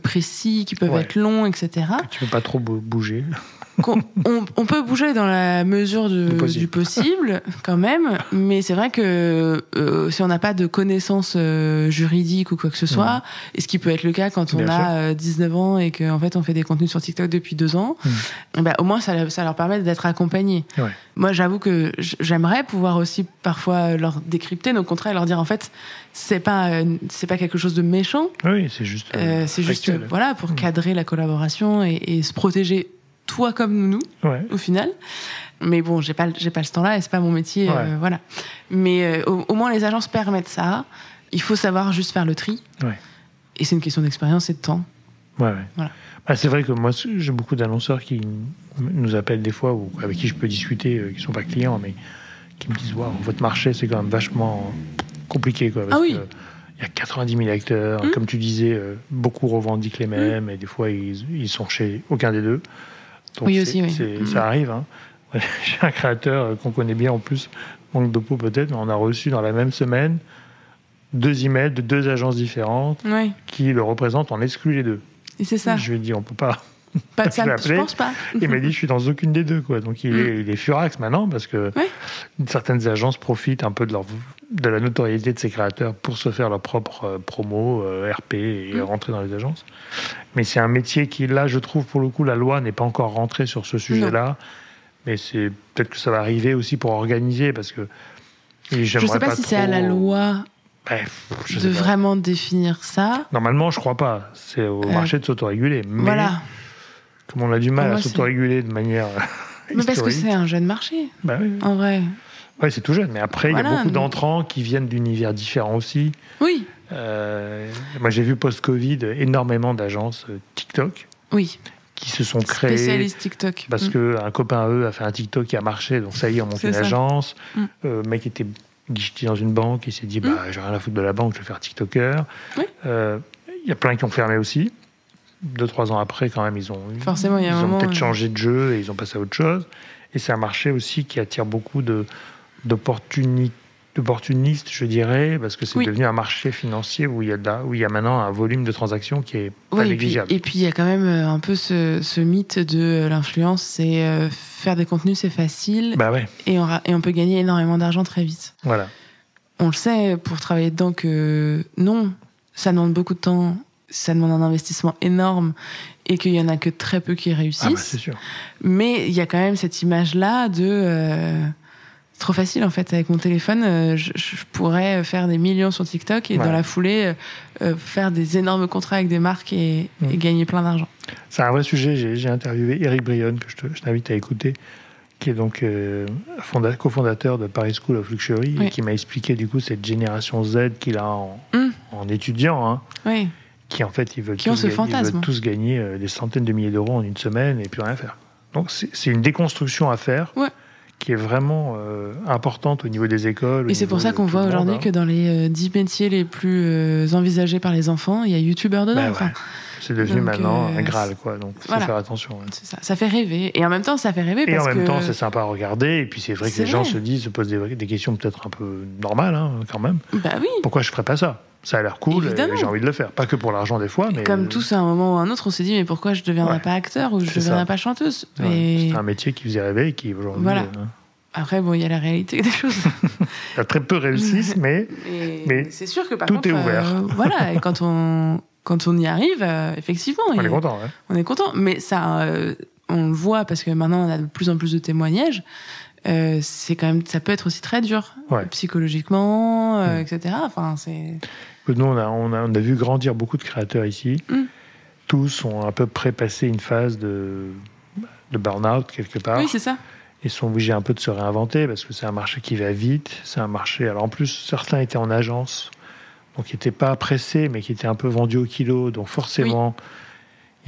précis, qui peuvent Ouais. être longs, etc. Tu peux pas trop bou- bouger. On, on peut bouger dans la mesure de- Du possible. du possible, quand même, mais c'est vrai que euh, si on n'a pas de connaissances euh, juridiques ou quoi que ce soit, et ce qui peut être le cas quand on. Bien a euh, 19 ans et qu'en fait on fait des contenus sur TikTok depuis deux ans, bah, au moins ça, ça leur permet d'être accompagnés. Ouais. Moi j'avoue que j'aimerais pouvoir aussi parfois leur décrypter nos contrats et leur dire en fait c'est pas euh, c'est pas quelque chose de méchant, Oui, c'est juste. euh, c'est juste voilà pour Mhm. cadrer la collaboration et, et se protéger toi comme nous Ouais. au final. Mais bon, j'ai pas, j'ai pas ce temps-là et c'est pas mon métier, euh, voilà. Mais euh, au, au moins les agences permettent ça. Il faut savoir juste faire le tri. Ouais. Et c'est une question d'expérience et de temps. Ouais. Voilà. Bah, c'est vrai que moi, j'ai beaucoup d'annonceurs qui nous appellent des fois, ou avec qui je peux discuter, euh, qui sont pas clients, mais qui me disent Waouh, votre marché, c'est quand même vachement compliqué. Quoi, parce Ah oui. que Il y a 90 000 acteurs. Mm. Comme tu disais, euh, beaucoup revendiquent les mêmes, et des fois, ils, ils sont chez aucun des deux. Donc, Oui, aussi, oui. Mm. Ça arrive. Hein. J'ai un créateur qu'on connaît bien en plus, manque de peau peut-être, mais on a reçu dans la même semaine deux emails de deux agences différentes Oui. qui le représentent en exclut les deux. Et c'est ça. Je lui ai dit, on peut pas. Pas, je ça je appelé. pense pas. Il m'a dit, je suis dans aucune des deux, quoi. Donc il est, il est furax maintenant parce que certaines agences profitent un peu de leur de la notoriété de ces créateurs pour se faire leur propre euh, promo, euh, RP et Mm. rentrer dans les agences. Mais c'est un métier qui, là, je trouve, pour le coup, la loi n'est pas encore rentrée sur ce sujet-là. Mais c'est peut-être que ça va arriver aussi pour organiser parce que. Je j'aimerais sais pas, si c'est à la loi je de vraiment définir ça. Normalement, je crois pas. C'est au Euh, marché de s'autoréguler. Mais Voilà. Comme on a du mal à moi, c'est- s'autoréguler de manière euh, Mais parce que c'est un jeune marché, bah oui, oui. en vrai. Ouais, c'est tout jeune. Mais après, il y a beaucoup d'entrants qui viennent d'univers différents aussi. Oui. Euh, moi, j'ai vu post-Covid énormément d'agences euh, TikTok Oui. qui se sont créées Spécialiste TikTok. parce Mm. que un copain à eux a fait un TikTok qui a marché. Donc ça y est, on monte une ça. agence. Mm. Euh, mec était guicheté dans une banque et s'est dit bah j'ai rien à foutre de la banque, je vais faire TikToker. Oui. Euh, Il y a plein qui ont fermé aussi. Deux trois ans après, quand même, ils ont Forcément, ils ont peut-être changé de jeu et ils ont passé à autre chose. Et c'est un marché aussi qui attire beaucoup d'opportunistes, je dirais, parce que c'est Oui. devenu un marché financier où il y a de la- où il y a maintenant un volume de transactions qui est pas Oui, et puis, négligeable. et puis il y a quand même euh, un peu ce, ce mythe de euh, l'influence, c'est euh, faire des contenus, c'est facile, Bah ouais, et, on, et on peut gagner énormément d'argent très vite. voilà. On le sait pour travailler dedans que non, ça demande beaucoup de temps, ça demande un investissement énorme, et qu'il y en a que très peu qui Ah bah, réussissent. c'est sûr. Mais il y a quand même cette image-là de euh, c'est trop facile en fait avec mon téléphone. euh, je, je pourrais faire des millions sur TikTok et Ouais. dans la foulée euh, euh, faire des énormes contrats avec des marques et, Mm. et gagner plein d'argent. C'est un vrai sujet. J'ai interviewé Eric Brion, que je te- je t'invite à écouter, qui est donc euh, fonda- cofondateur de Paris School of Luxury, et qui m'a expliqué du coup cette génération Z qu'il a en, Mm. en étudiant, hein, Oui, qui en fait ils veulent, Qui ont tous, ce gagner, ils veulent fantasme. tous gagner euh, des centaines de milliers d'euros en une semaine et puis rien faire. Donc c'est une déconstruction à faire. Ouais. qui est vraiment euh, importante au niveau des écoles. et c'est pour ça qu'on voit aujourd'hui hein. que dans les euh, 10 métiers les plus euh, envisagés par les enfants, il y a youtubeur dedans. Ouais. C'est devenu maintenant un Graal, quoi. Donc, faut voilà. faire attention. ouais. Ça. ça fait rêver. Et en même temps, ça fait rêver Et parce en même que temps, c'est sympa à regarder. Et puis, c'est vrai que les gens se disent, se posent des, des questions peut-être un peu normales, hein, quand même. bah oui. Pourquoi je ferais pas ça? Ça a l'air cool. et Évidemment. J'ai envie de le faire. Pas que pour l'argent, des fois, mais. Comme tous, à un moment ou à un autre, on s'est dit mais pourquoi je ne deviendrais Ouais. pas acteur ou je ne ça. pas chanteuse Ouais, C'est un métier qui faisait rêver et qui, aujourd'hui. Voilà. euh, après, bon, il y a la réalité des choses. il y a très peu réussissent, mais. Et Mais c'est sûr que par tout contre, est ouvert. euh, voilà, et quand on quand on y arrive, euh, effectivement, On est content, ouais. on est content. Mais ça, euh, on le voit parce que maintenant on a de plus en plus de témoignages. Euh, c'est quand même, ça peut être aussi très dur, Ouais. psychologiquement, euh, Mm. etc. Enfin, c'est Nous, on a, on, a, on a vu grandir beaucoup de créateurs ici. Mm. Tous ont à peu près passé une phase de, de burn-out, quelque part. oui, c'est ça. Ils sont obligés un peu de se réinventer parce que c'est un marché qui va vite. C'est un marché. Alors en plus, certains étaient en agence, donc qui n'étaient pas pressés, mais qui étaient un peu vendus au kilo. Donc forcément,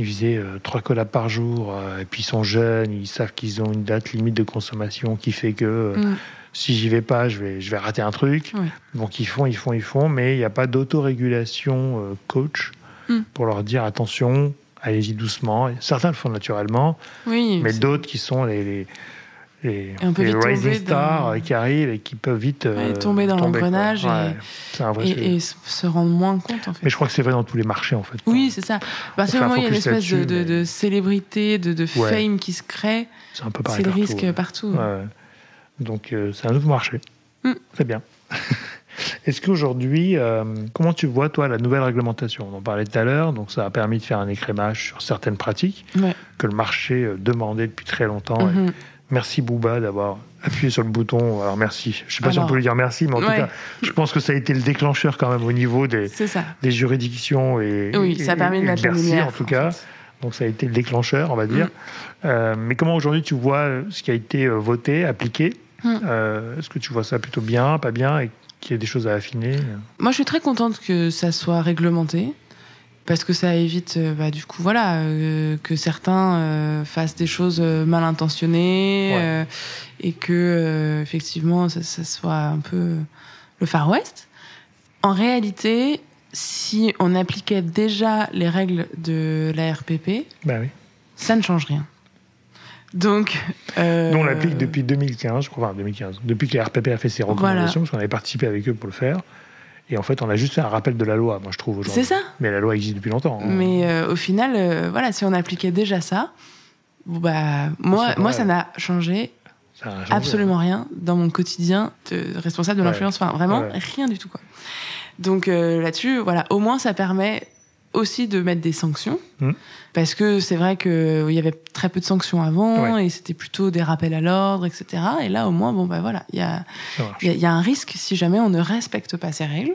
ils faisaient euh, trois collabs par jour. euh, et puis ils sont jeunes, ils savent qu'ils ont une date limite de consommation qui fait que euh, Mm. si j'y vais pas, je vais, je vais rater un truc. Ouais. Donc ils font, ils font, ils font, mais il n'y a pas d'autorégulation coach Mm. pour leur dire attention, allez-y doucement. Certains le font naturellement, Oui, mais d'autres qui sont les, les, les, les rising stars dans- euh, qui arrivent et qui peuvent vite Ouais, euh, tomber dans l'engrenage et- Ouais, c'est se rendre moins compte en fait. Mais je crois que c'est vrai dans tous les marchés en fait. Oui, c'est ça. À partir du un moment où il y a une espèce de, là-dessus, de- mais- de célébrité, de, de Ouais. fame qui se crée, c'est un peu pareil. c'est le risque partout. Donc euh, c'est un nouveau marché. Mm. Très bien. Est-ce qu'aujourd'hui, euh, comment tu vois toi la nouvelle réglementation? On en parlait tout à l'heure, donc ça a permis de faire un écrémage sur certaines pratiques Ouais. que le marché demandait depuis très longtemps. Mhm. Merci Booba d'avoir appuyé sur le bouton. Alors merci. Je sais pas si on peut lui dire merci, mais en tout cas, je pense que ça a été le déclencheur quand même au niveau des, juridictions et, Oui, ça a et- permis et de mettre la Bercy, lumière. en tout cas. fait. Donc ça a été le déclencheur, on va dire. Mm. Euh, mais comment aujourd'hui tu vois euh, ce qui a été euh, voté, appliqué? Mm. Euh, Est-ce que tu vois ça plutôt bien, pas bien, et qu'il y a des choses à affiner? Moi, je suis très contente que ça soit réglementé. Parce que ça évite, euh, bah, du coup, voilà, euh, que certains euh, fassent des choses euh, mal intentionnées Ouais. et que, effectivement, ça, ça soit un peu le Far West. En réalité, si on appliquait déjà les règles de la RPP, Bah oui. ça ne change rien. Donc, Nous, on l'applique depuis 2015, je crois, enfin 2015, depuis que la RPP a fait ses recommandations, Voilà. parce qu'on avait participé avec eux pour le faire. Et en fait, on a juste fait un rappel de la loi, moi je trouve aujourd'hui. C'est ça. Mais la loi existe depuis longtemps. hein. Mais euh, au final, euh, voilà, si on appliquait déjà ça, bah, moi, moi, ça n'a changé Ça a changé. absolument rien dans mon quotidien de responsable de Ouais. l'influence. Enfin, vraiment, Ouais. rien du tout, quoi. Donc euh, là-dessus, voilà, au moins, ça permet aussi de mettre des sanctions. Mm. Parce que c'est vrai qu'il y avait très peu de sanctions avant Ouais. et c'était plutôt des rappels à l'ordre, etc. Et là, au moins, bon, bah voilà, il y a, y, a- y a un risque si jamais on ne respecte pas ces règles.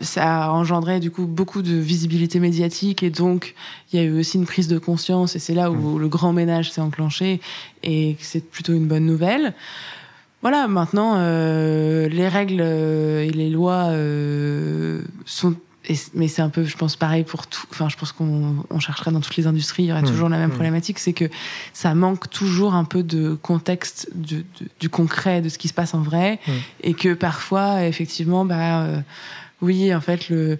Ça a engendré du coup beaucoup de visibilité médiatique et donc il y a eu aussi une prise de conscience et c'est là où le grand ménage s'est enclenché et c'est plutôt une bonne nouvelle. Voilà, maintenant euh, les règles euh, et les lois euh, sont et mais c'est un peu, je pense, pareil pour tout. Enfin, je pense qu'on on cherchera dans toutes les industries, il y aura Mmh. toujours la même Mmh. problématique, c'est que ça manque toujours un peu de contexte, de, de- du concret, de ce qui se passe en vrai, Mmh. et que parfois, effectivement, bah, euh, oui, en fait, le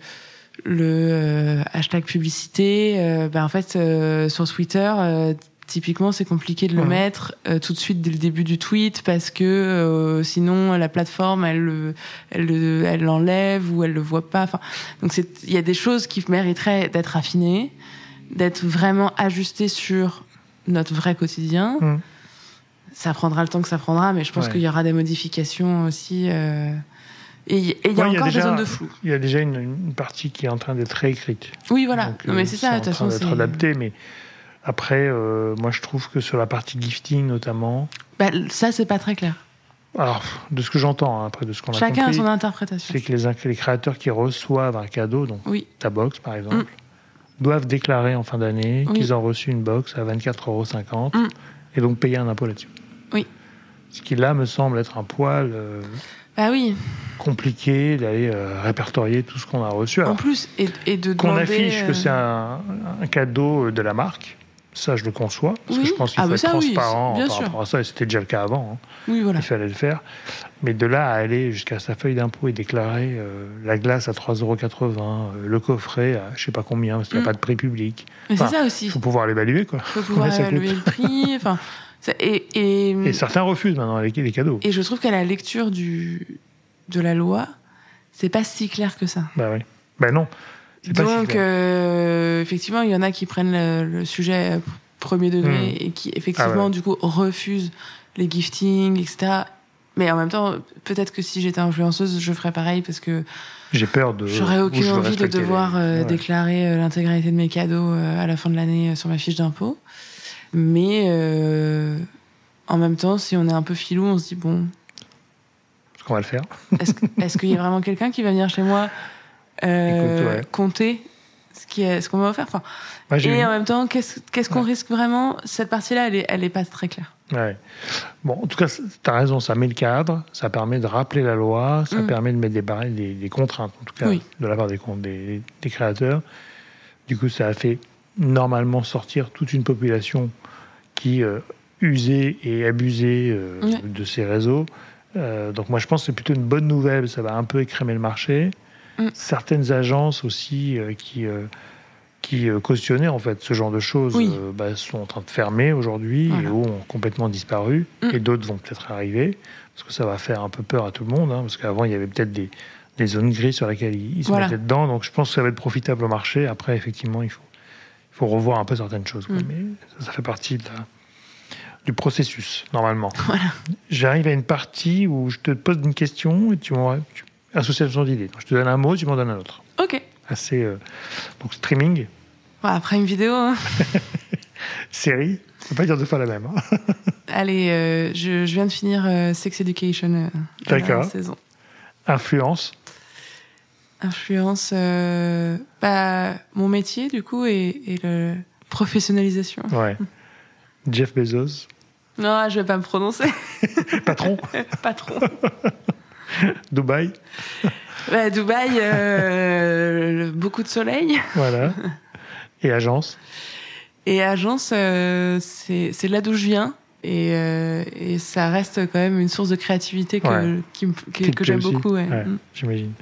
le euh, hashtag publicité, euh, bah, en fait, euh, sur Twitter. Euh, Typiquement, c'est compliqué de le Ouais. mettre euh, tout de suite dès le début du tweet parce que euh, sinon la plateforme elle le- elle le- elle l'enlève ou elle le voit pas. Enfin, donc il y a des choses qui mériteraient d'être affinées, d'être vraiment ajustées sur notre vrai quotidien. Mm. Ça prendra le temps que ça prendra, mais je pense Ouais. qu'il y aura des modifications aussi. euh, Et il y a Ouais, encore des déjà- zones de flou. Il y a déjà une, une partie qui est en train d'être réécrite. Oui, voilà. Donc, non, euh, mais c'est ça, de toute façon. train d'être c'est- adapté, mais après, euh, moi je trouve que sur la partie gifting notamment, Bah, ça, c'est pas très clair. alors de ce que j'entends, hein, après de ce qu'on a Chacun a compris, son interprétation. c'est que les, créateurs qui reçoivent un cadeau, donc Oui. ta box par exemple, Mm. doivent déclarer en fin d'année Oui. qu'ils ont reçu une box à 24,50 Mm. euros et donc payer un impôt là-dessus. Oui. Ce qui là me semble être un poil euh, Bah oui. compliqué d'aller euh, répertorier tout ce qu'on a reçu. Alors, en plus, et, et de qu'on affiche que c'est un, un cadeau de la marque, ça je le conçois, parce Oui. que je pense qu'il Ah faut bah être ça, oui, transparent bien par sûr. rapport à ça, et c'était déjà le cas avant, hein. Oui, voilà. il fallait le faire. Mais de là à aller jusqu'à sa feuille d'impôt et déclarer euh, la glace à 3,80 euros, euh, le coffret à je sais pas combien, parce qu'il n'y a Mm. pas de prix public, Mais c'est ça il aussi. faut pouvoir l'évaluer. quoi. faut pouvoir évaluer le prix. Enfin, et, et, Et certains refusent maintenant les, les cadeaux. et je trouve qu'à la lecture du, de la loi, c'est pas si clair que ça. Bah oui. Bah non. Donc, euh, effectivement, il y en a qui prennent le, le sujet euh, premier degré Mm. et qui, effectivement, Ah ouais. du coup, refusent les giftings, etc. Mais en même temps, peut-être que si j'étais influenceuse, je ferais pareil parce que J'ai peur de. j'aurais aucune envie de les- devoir euh, Ouais. déclarer l'intégralité de mes cadeaux à la fin de l'année sur ma fiche d'impôt. Mais euh, en même temps, si on est un peu filou, on se dit bon, Ce qu'on va le faire. est-ce est-ce qu'il y a vraiment quelqu'un qui va venir chez moi Écoute, ouais. compter ce qui est- ce qu'on va offrir enfin, Et eu- en même temps, qu'est-ce qu'on Ouais. risque vraiment? Cette partie-là, elle est, elle est pas très claire. Ouais. Bon, en tout cas, tu as raison, ça met le cadre, ça permet de rappeler la loi, ça Mm. permet de mettre des, barrières, des, des contraintes, en tout cas, Oui. de la part des, con- des, des créateurs. Du coup, ça a fait normalement sortir toute une population qui euh, usait et abusait euh, de ces réseaux. Euh, donc moi, je pense que c'est plutôt une bonne nouvelle, ça va un peu écrémer le marché. Mm. Certaines agences aussi euh, qui... euh, qui euh, cautionnaient en fait ce genre de choses Oui. bah, sont en train de fermer aujourd'hui Voilà. et ou ont complètement disparu Mm. et d'autres vont peut-être arriver parce que ça va faire un peu peur à tout le monde hein, parce qu'avant il y avait peut-être des, des zones grises sur lesquelles ils, ils se Voilà. mettaient dedans donc je pense que ça va être profitable au marché après effectivement il faut, il faut revoir un peu certaines choses quoi. Mm. mais ça, ça fait partie de la- du processus normalement Voilà. j'arrive à une partie où je te pose une question et tu m'en tu- association d'idées Donc, je te donne un mot tu m'en donnes un autre Ok. assez euh, donc streaming Bon, après une vidéo, hein. série je peux pas dire deux fois la même hein. allez, euh, je, je viin de finir euh, Sex Education. D'accord. saison. influence Influence, bah, mon métier du coup et, et le professionnalisation. ouais Jeff Bezos Non, je vais pas me prononcer. patron Patron. Dubaï Bah, Dubaï, euh, beaucoup de soleil. voilà et agence? Et agence, euh, c'est là d'où je viens. Et, euh, et ça reste quand même une source de créativité que, Ouais. qui me- que, j'aime beaucoup. ouais. Ouais, Mm. j'imagine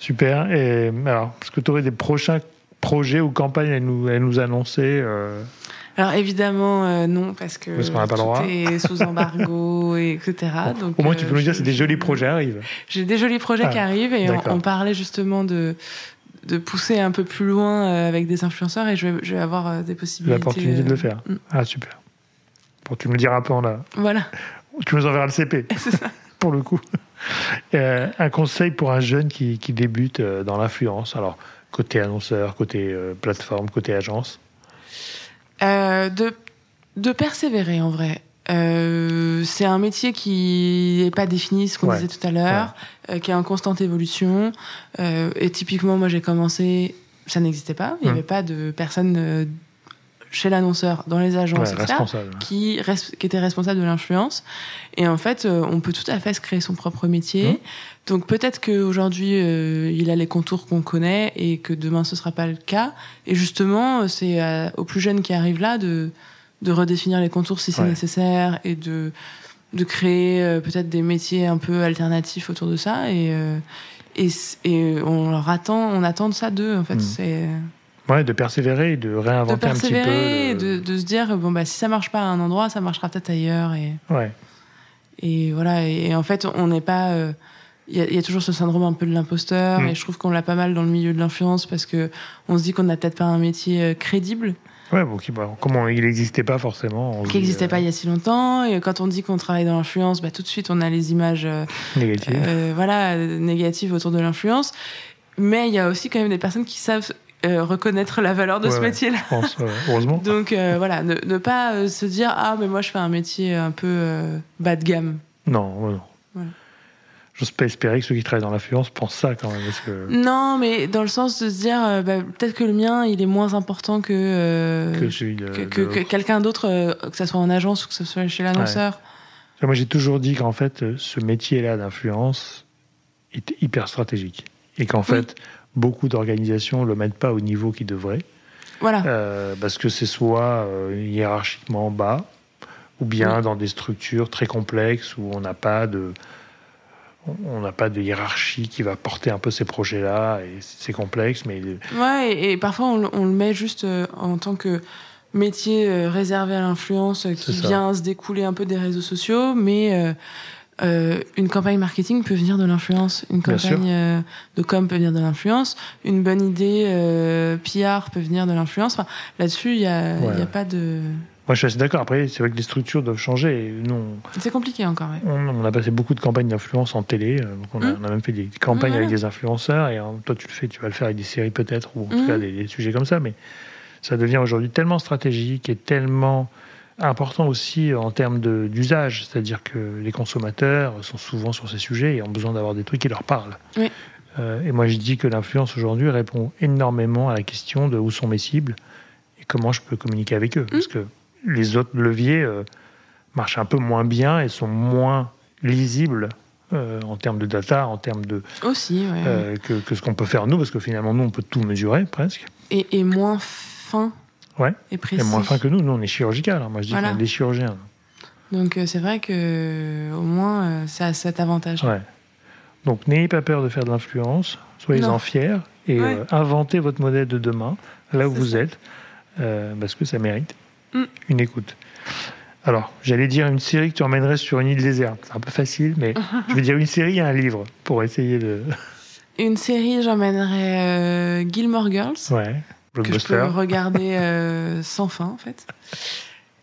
super et alors est-ce que tu aurais des prochains projets ou campagnes à nous, à nous annoncer Alors évidemment, euh, non, parce que Parce n'a pas tout droit. est sous embargo, et etc. Donc, au moins tu euh, peux nous dire c'est des jolis projets arrivent J'ai des jolis projets Ah, qui arrivent et on, parlait justement de de pousser un peu plus loin euh, avec des influenceurs et je vais, je vais avoir des possibilités. l'opportunité de le faire mm. ah super bon tu me le diras un peu en là Voilà. tu nous enverras le CP C'est ça. pour le coup. Euh, un conseil pour un jeune qui, qui débute dans l'influence, alors côté annonceur, côté euh, plateforme, côté agence. Euh, de, de persévérer en vrai. Euh, c'est un métier qui n'est pas défini, ce qu'on Ouais. disait tout à l'heure, euh, qui est en constante évolution. Euh, et typiquement, moi j'ai commencé, ça n'existait pas. Il n'y Mm. avait pas de personne euh, chez l'annonceur, dans les agences, Ouais, etc., qui, res- qui était responsable de l'influence. Et en fait, on peut tout à fait se créer son propre métier. Mhm. Donc peut-être qu'aujourd'hui, euh, il a les contours qu'on connaît et que demain, ce sera pas le cas. Et justement, euh, c'est euh, aux plus jeunes qui arrivent là de, de redéfinir les contours si c'est Ouais. nécessaire et de, de créer euh, peut-être des métiers un peu alternatifs autour de ça. Et, et, et on leur attend, on attend de ça d'eux, en fait. C'est Ouais, de persévérer, et de de réinventer un petit peu. persévérer, le- de, de se dire, bon, bah, si ça marche pas à un endroit, ça marchera peut-être ailleurs. Et, Ouais, et voilà, et, et en fait, on n'est pas. Euh, Il y, a- il y a toujours ce syndrome un peu de l'imposteur, Mm. et je trouve qu'on l'a pas mal dans le milieu de l'influence parce que on se dit qu'on n'a peut-être pas un métier euh, crédible, ouais bon, qui- bon, comment il n'existait pas forcément. qui n'existait euh, pas il y a si longtemps. Et quand on dit qu'on travaille dans l'influence, bah, tout de suite, on a les images euh, Négatif. euh, voilà, euh, négatives autour de l'influence. Mais il y a aussi quand même des personnes qui savent euh, reconnaître la valeur de Ouais, ce métier-là. Je pense, ouais, heureusement. Donc euh, voilà, ne, ne pas euh, se dire ah mais moi je fais un métier un peu euh, bas de gamme. Non, non. Voilà. J'ose pas espérer que ceux qui travaillent dans l'influence pensent ça quand même. Parce que, Non, mais dans le sens de se dire euh, bah, peut-être que le mien il est moins important que euh, que quelqu'un d'autre, euh, que ce soit en agence ou que ce soit chez l'annonceur. Moi, j'ai toujours dit qu'en fait, ce métier-là d'influence est hyper stratégique. Et qu'en Oui. fait, beaucoup d'organisations ne le mettent pas au niveau qu'ils devraient. Voilà. Parce que c'est soit hiérarchiquement bas, ou bien Oui. dans des structures très complexes où on n'a pas de on n'a pas de hiérarchie qui va porter un peu ces projets-là et c'est complexe mais Ouais, et, et parfois on, le- on le met juste euh, en tant que métier euh, réservé à l'influence euh, qui vient se découler un peu des réseaux sociaux, mais euh, euh, une campagne marketing peut venir de l'influence, une campagne euh, de com peut venir de l'influence, une bonne idée euh, PR peut venir de l'influence. Enfin, Là-dessus, il n'y a, il y a Ouais. pas de... moi je suis assez d'accord après c'est vrai que les structures doivent changer C'est compliqué encore, ouais. on, on a passé beaucoup de campagnes d'influence en télé euh, donc on, a, Mm. on a même fait des campagnes Mm, avec voilà. des influenceurs et euh, toi tu le fais tu vas le faire avec des séries peut-être ou en tout cas des, des sujets comme ça mais ça devient aujourd'hui tellement stratégique et tellement important aussi en termes d'usage, c'est-à-dire que les consommateurs sont souvent sur ces sujets et ont besoin d'avoir des trucs qui leur parlent. Oui. Euh, et moi je dis que l'influence aujourd'hui répond énormément à la question de où sont mes cibles et comment je peux communiquer avec eux. Parce que les autres leviers euh, marchent un peu moins bien et sont moins lisibles euh, en termes de data, en termes de Aussi, ouais. euh, que, que ce qu'on peut faire nous, parce que finalement nous on peut tout mesurer presque. Et, et moins fin Ouais. et précis. Et moins fin que nous, nous on est chirurgical. hein. Moi je dis Voilà. qu'on est des chirurgiens. Donc euh, c'est vrai que au moins ça a cet avantage. Ouais. Donc n'ayez pas peur de faire de l'influence, soyez-en fiers et Ouais. inventez votre modèle de demain. là où vous ça. êtes, parce que ça mérite Mm. une écoute. Alors, j'allais dire une série que tu emmènerais sur une île déserte. C'est un peu facile, mais je vais dire une série et un livre pour essayer de. Une série, j'emmènerais euh, Gilmore Girls, Ouais, que je peux regarder euh, sans fin, en fait.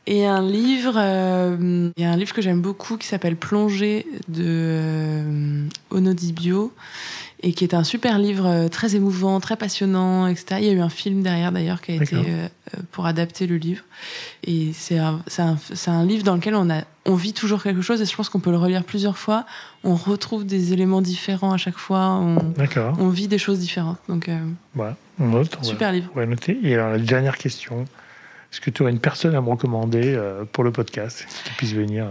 Et un livre, euh, il y a un livre que j'aime beaucoup qui s'appelle Plongée de euh, Onodibio et qui est un super livre euh, très émouvant, très passionnant, etc. Il y a eu un film derrière d'ailleurs qui a été euh, euh, pour adapter le livre. Et c'est un, livre dans lequel on, a, on vit toujours quelque chose et je pense qu'on peut le relire plusieurs fois. On retrouve des éléments différents à chaque fois. On, on vit des choses différentes. Donc, euh, Voilà, on note. On va- super livre. On va noter. Et alors, la dernière question. Est-ce que tu aurais une personne à me recommander euh, pour le podcast qui puisse venir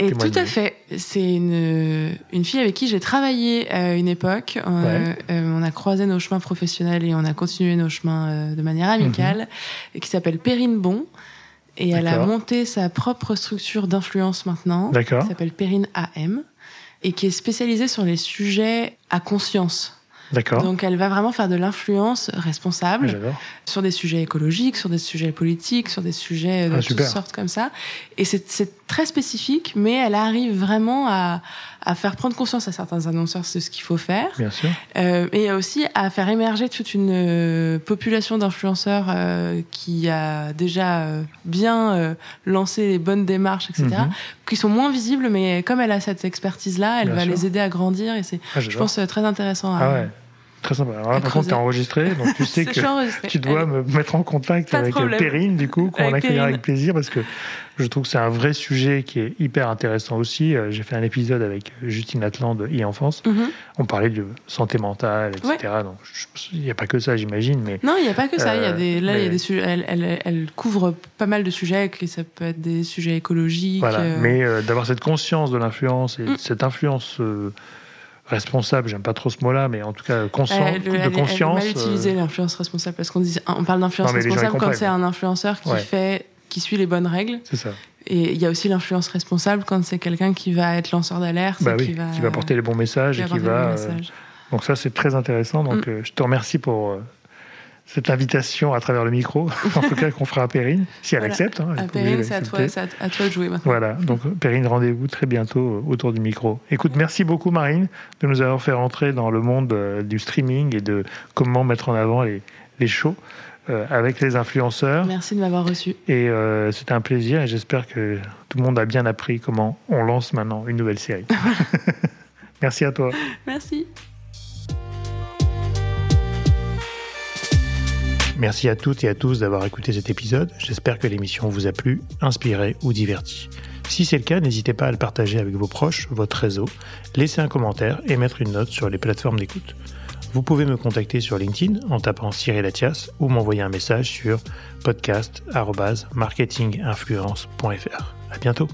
Et tout à fait. C'est une, une fille avec qui j'ai travaillé à une époque. Euh, Ouais. euh, on a croisé nos chemins professionnels et on a continué nos chemins euh, de manière amicale, et qui s'appelle Perrine Bon. Et elle a Mhm. Monté sa propre structure d'influence maintenant, D'accord. qui s'appelle Perrine AM, et qui est spécialisée sur les sujets à conscience. D'accord. Donc elle va vraiment faire de l'influence responsable J'adore. sur des sujets écologiques, sur des sujets politiques, sur des sujets de Ah, toutes sortes comme ça. Et c'est très spécifique, mais elle arrive vraiment à, à faire prendre conscience à certains annonceurs de ce qu'il faut faire, Bien sûr. euh, et aussi à faire émerger toute une euh, population d'influenceurs euh, qui a déjà euh, bien lancé les bonnes démarches, etc., Mhm. qui sont moins visibles, mais comme elle a cette expertise-là, elle Bien va sûr. les aider à grandir, et c'est, Ah, je pense, très intéressant à, Ah ouais. Très sympa. Alors là, par contre, tu enregistré, donc tu sais que tu dois me mettre en contact Pas avec. Perrine, du coup, qu'on accueillera avec plaisir, parce que je trouve que c'est un vrai sujet qui est hyper intéressant aussi. Euh, J'ai fait un épisode avec Justine Atlan de e-enfance. Mhm. On parlait de santé mentale, etc. Donc, il n'y a pas que ça, j'imagine, mais Non, il n'y a pas que ça. Il y a Euh, des, là, il y a des sujets. Elle, elle, elle couvre pas mal de sujets. Que ça peut être des sujets écologiques. Voilà, euh, mais euh, d'avoir cette conscience de l'influence et Mm. cette influence euh, responsable, j'aime pas trop ce mot-là, mais en tout cas conscient, elle, de elle- conscience. Elle, mal utilisé euh, l'influence responsable parce qu'on dit, on parle d'influence responsable quand c'est un influenceur qui Ouais. fait, qui suit les bonnes règles. c'est ça. Et il y a aussi l'influence responsable quand c'est quelqu'un qui va être lanceur d'alerte. Bah oui, qui va, qui va porter les bons messages qui et qui va. euh, donc ça, c'est très intéressant. Donc Mm. euh, je te remercie pour euh, cette invitation à travers le micro, en tout cas qu'on fera à Perrine, si elle Voilà. accepte. hein, obligée Perrine, c'est à toi, à, à de jouer maintenant. Voilà, donc Perrine, rendez-vous très bientôt autour du micro. Écoute, merci beaucoup Marine de nous avoir fait rentrer dans le monde du streaming et de comment mettre en avant les, les shows euh, avec les influenceurs. Merci de m'avoir reçu. Et euh, c'était un plaisir et j'espère que tout le monde a bien appris comment on lance maintenant une nouvelle série. merci à toi. Merci. Merci à toutes et à tous d'avoir écouté cet épisode. J'espère que l'émission vous a plu, inspiré ou diverti. Si c'est le cas, n'hésitez pas à le partager avec vos proches, votre réseau, laisser un commentaire et mettre une note sur les plateformes d'écoute. Vous pouvez me contacter sur LinkedIn en tapant Cyril Latias ou m'envoyer un message sur podcast.marketinginfluence.fr. À bientôt.